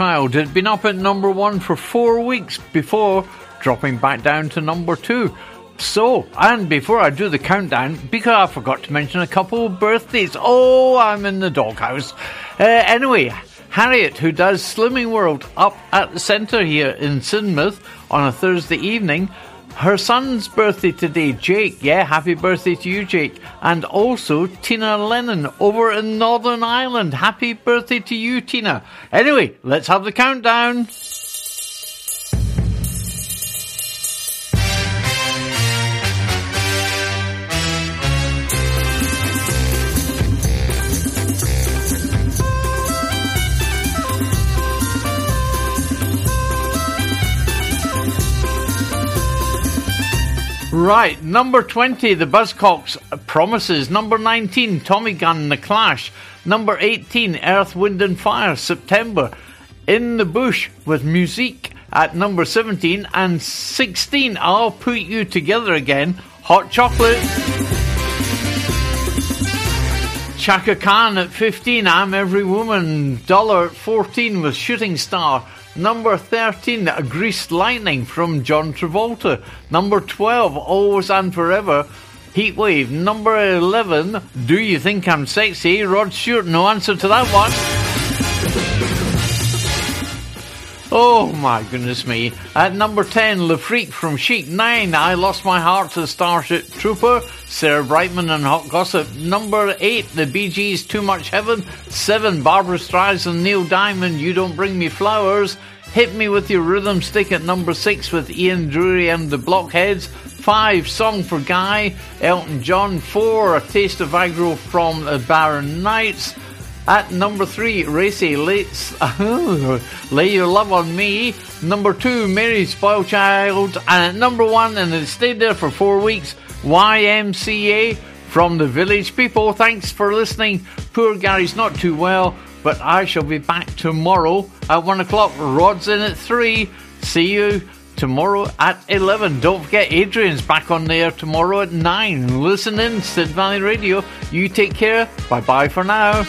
Child. Had been up at number one for four weeks before dropping back down to number two. So, and before I do the countdown, because I forgot to mention a couple of birthdays. Oh, I'm in the doghouse. Uh, anyway, Harriet, who does Slimming World up at the centre here in Sidmouth on a Thursday evening, her son's birthday today, Jake. Yeah, happy birthday to you, Jake. And also Tina Lennon over in Northern Ireland. Happy birthday to you, Tina. Anyway, let's have the countdown. Right, number 20, The Buzzcocks Promises. Number 19, Tommy Gun, The Clash. Number 18, Earth, Wind and Fire, September. In the Bush with Musique at number 17. And 16, I'll Put You Together Again, Hot Chocolate. Chaka Khan at 15, I'm Every Woman. Dollar at 14 with Shooting Star. Number 13, Greased Lightning from John Travolta. Number 12, Always and Forever. Heatwave. Number 11, Do You Think I'm Sexy? Rod Stewart, no answer to that one. Oh my goodness me. At number 10, Le Freak from Chic. 9, I Lost My Heart to Starship Trooper. Sarah Brightman and Hot Gossip. Number 8, The Bee Gees Too Much Heaven. 7, Barbra Streisand, Neil Diamond, You Don't Bring Me Flowers. Hit Me With Your Rhythm Stick at number 6 with Ian Drury and the Blockheads. 5, Song for Guy, Elton John. 4, A Taste of Aggro from the Barron Knights. At number three, Racey Lates, Lay Your Love on Me. Number two, Mary's Spoiled Child. And at number one, and it stayed there for four weeks, YMCA from the Village People. Thanks for listening. Poor Gary's not too well, but I shall be back tomorrow at one o'clock. Rod's in at three. See you tomorrow at 11. Don't forget, Adrian's back on there tomorrow at 9. Listen in, Sid Valley Radio. You take care. Bye bye for now.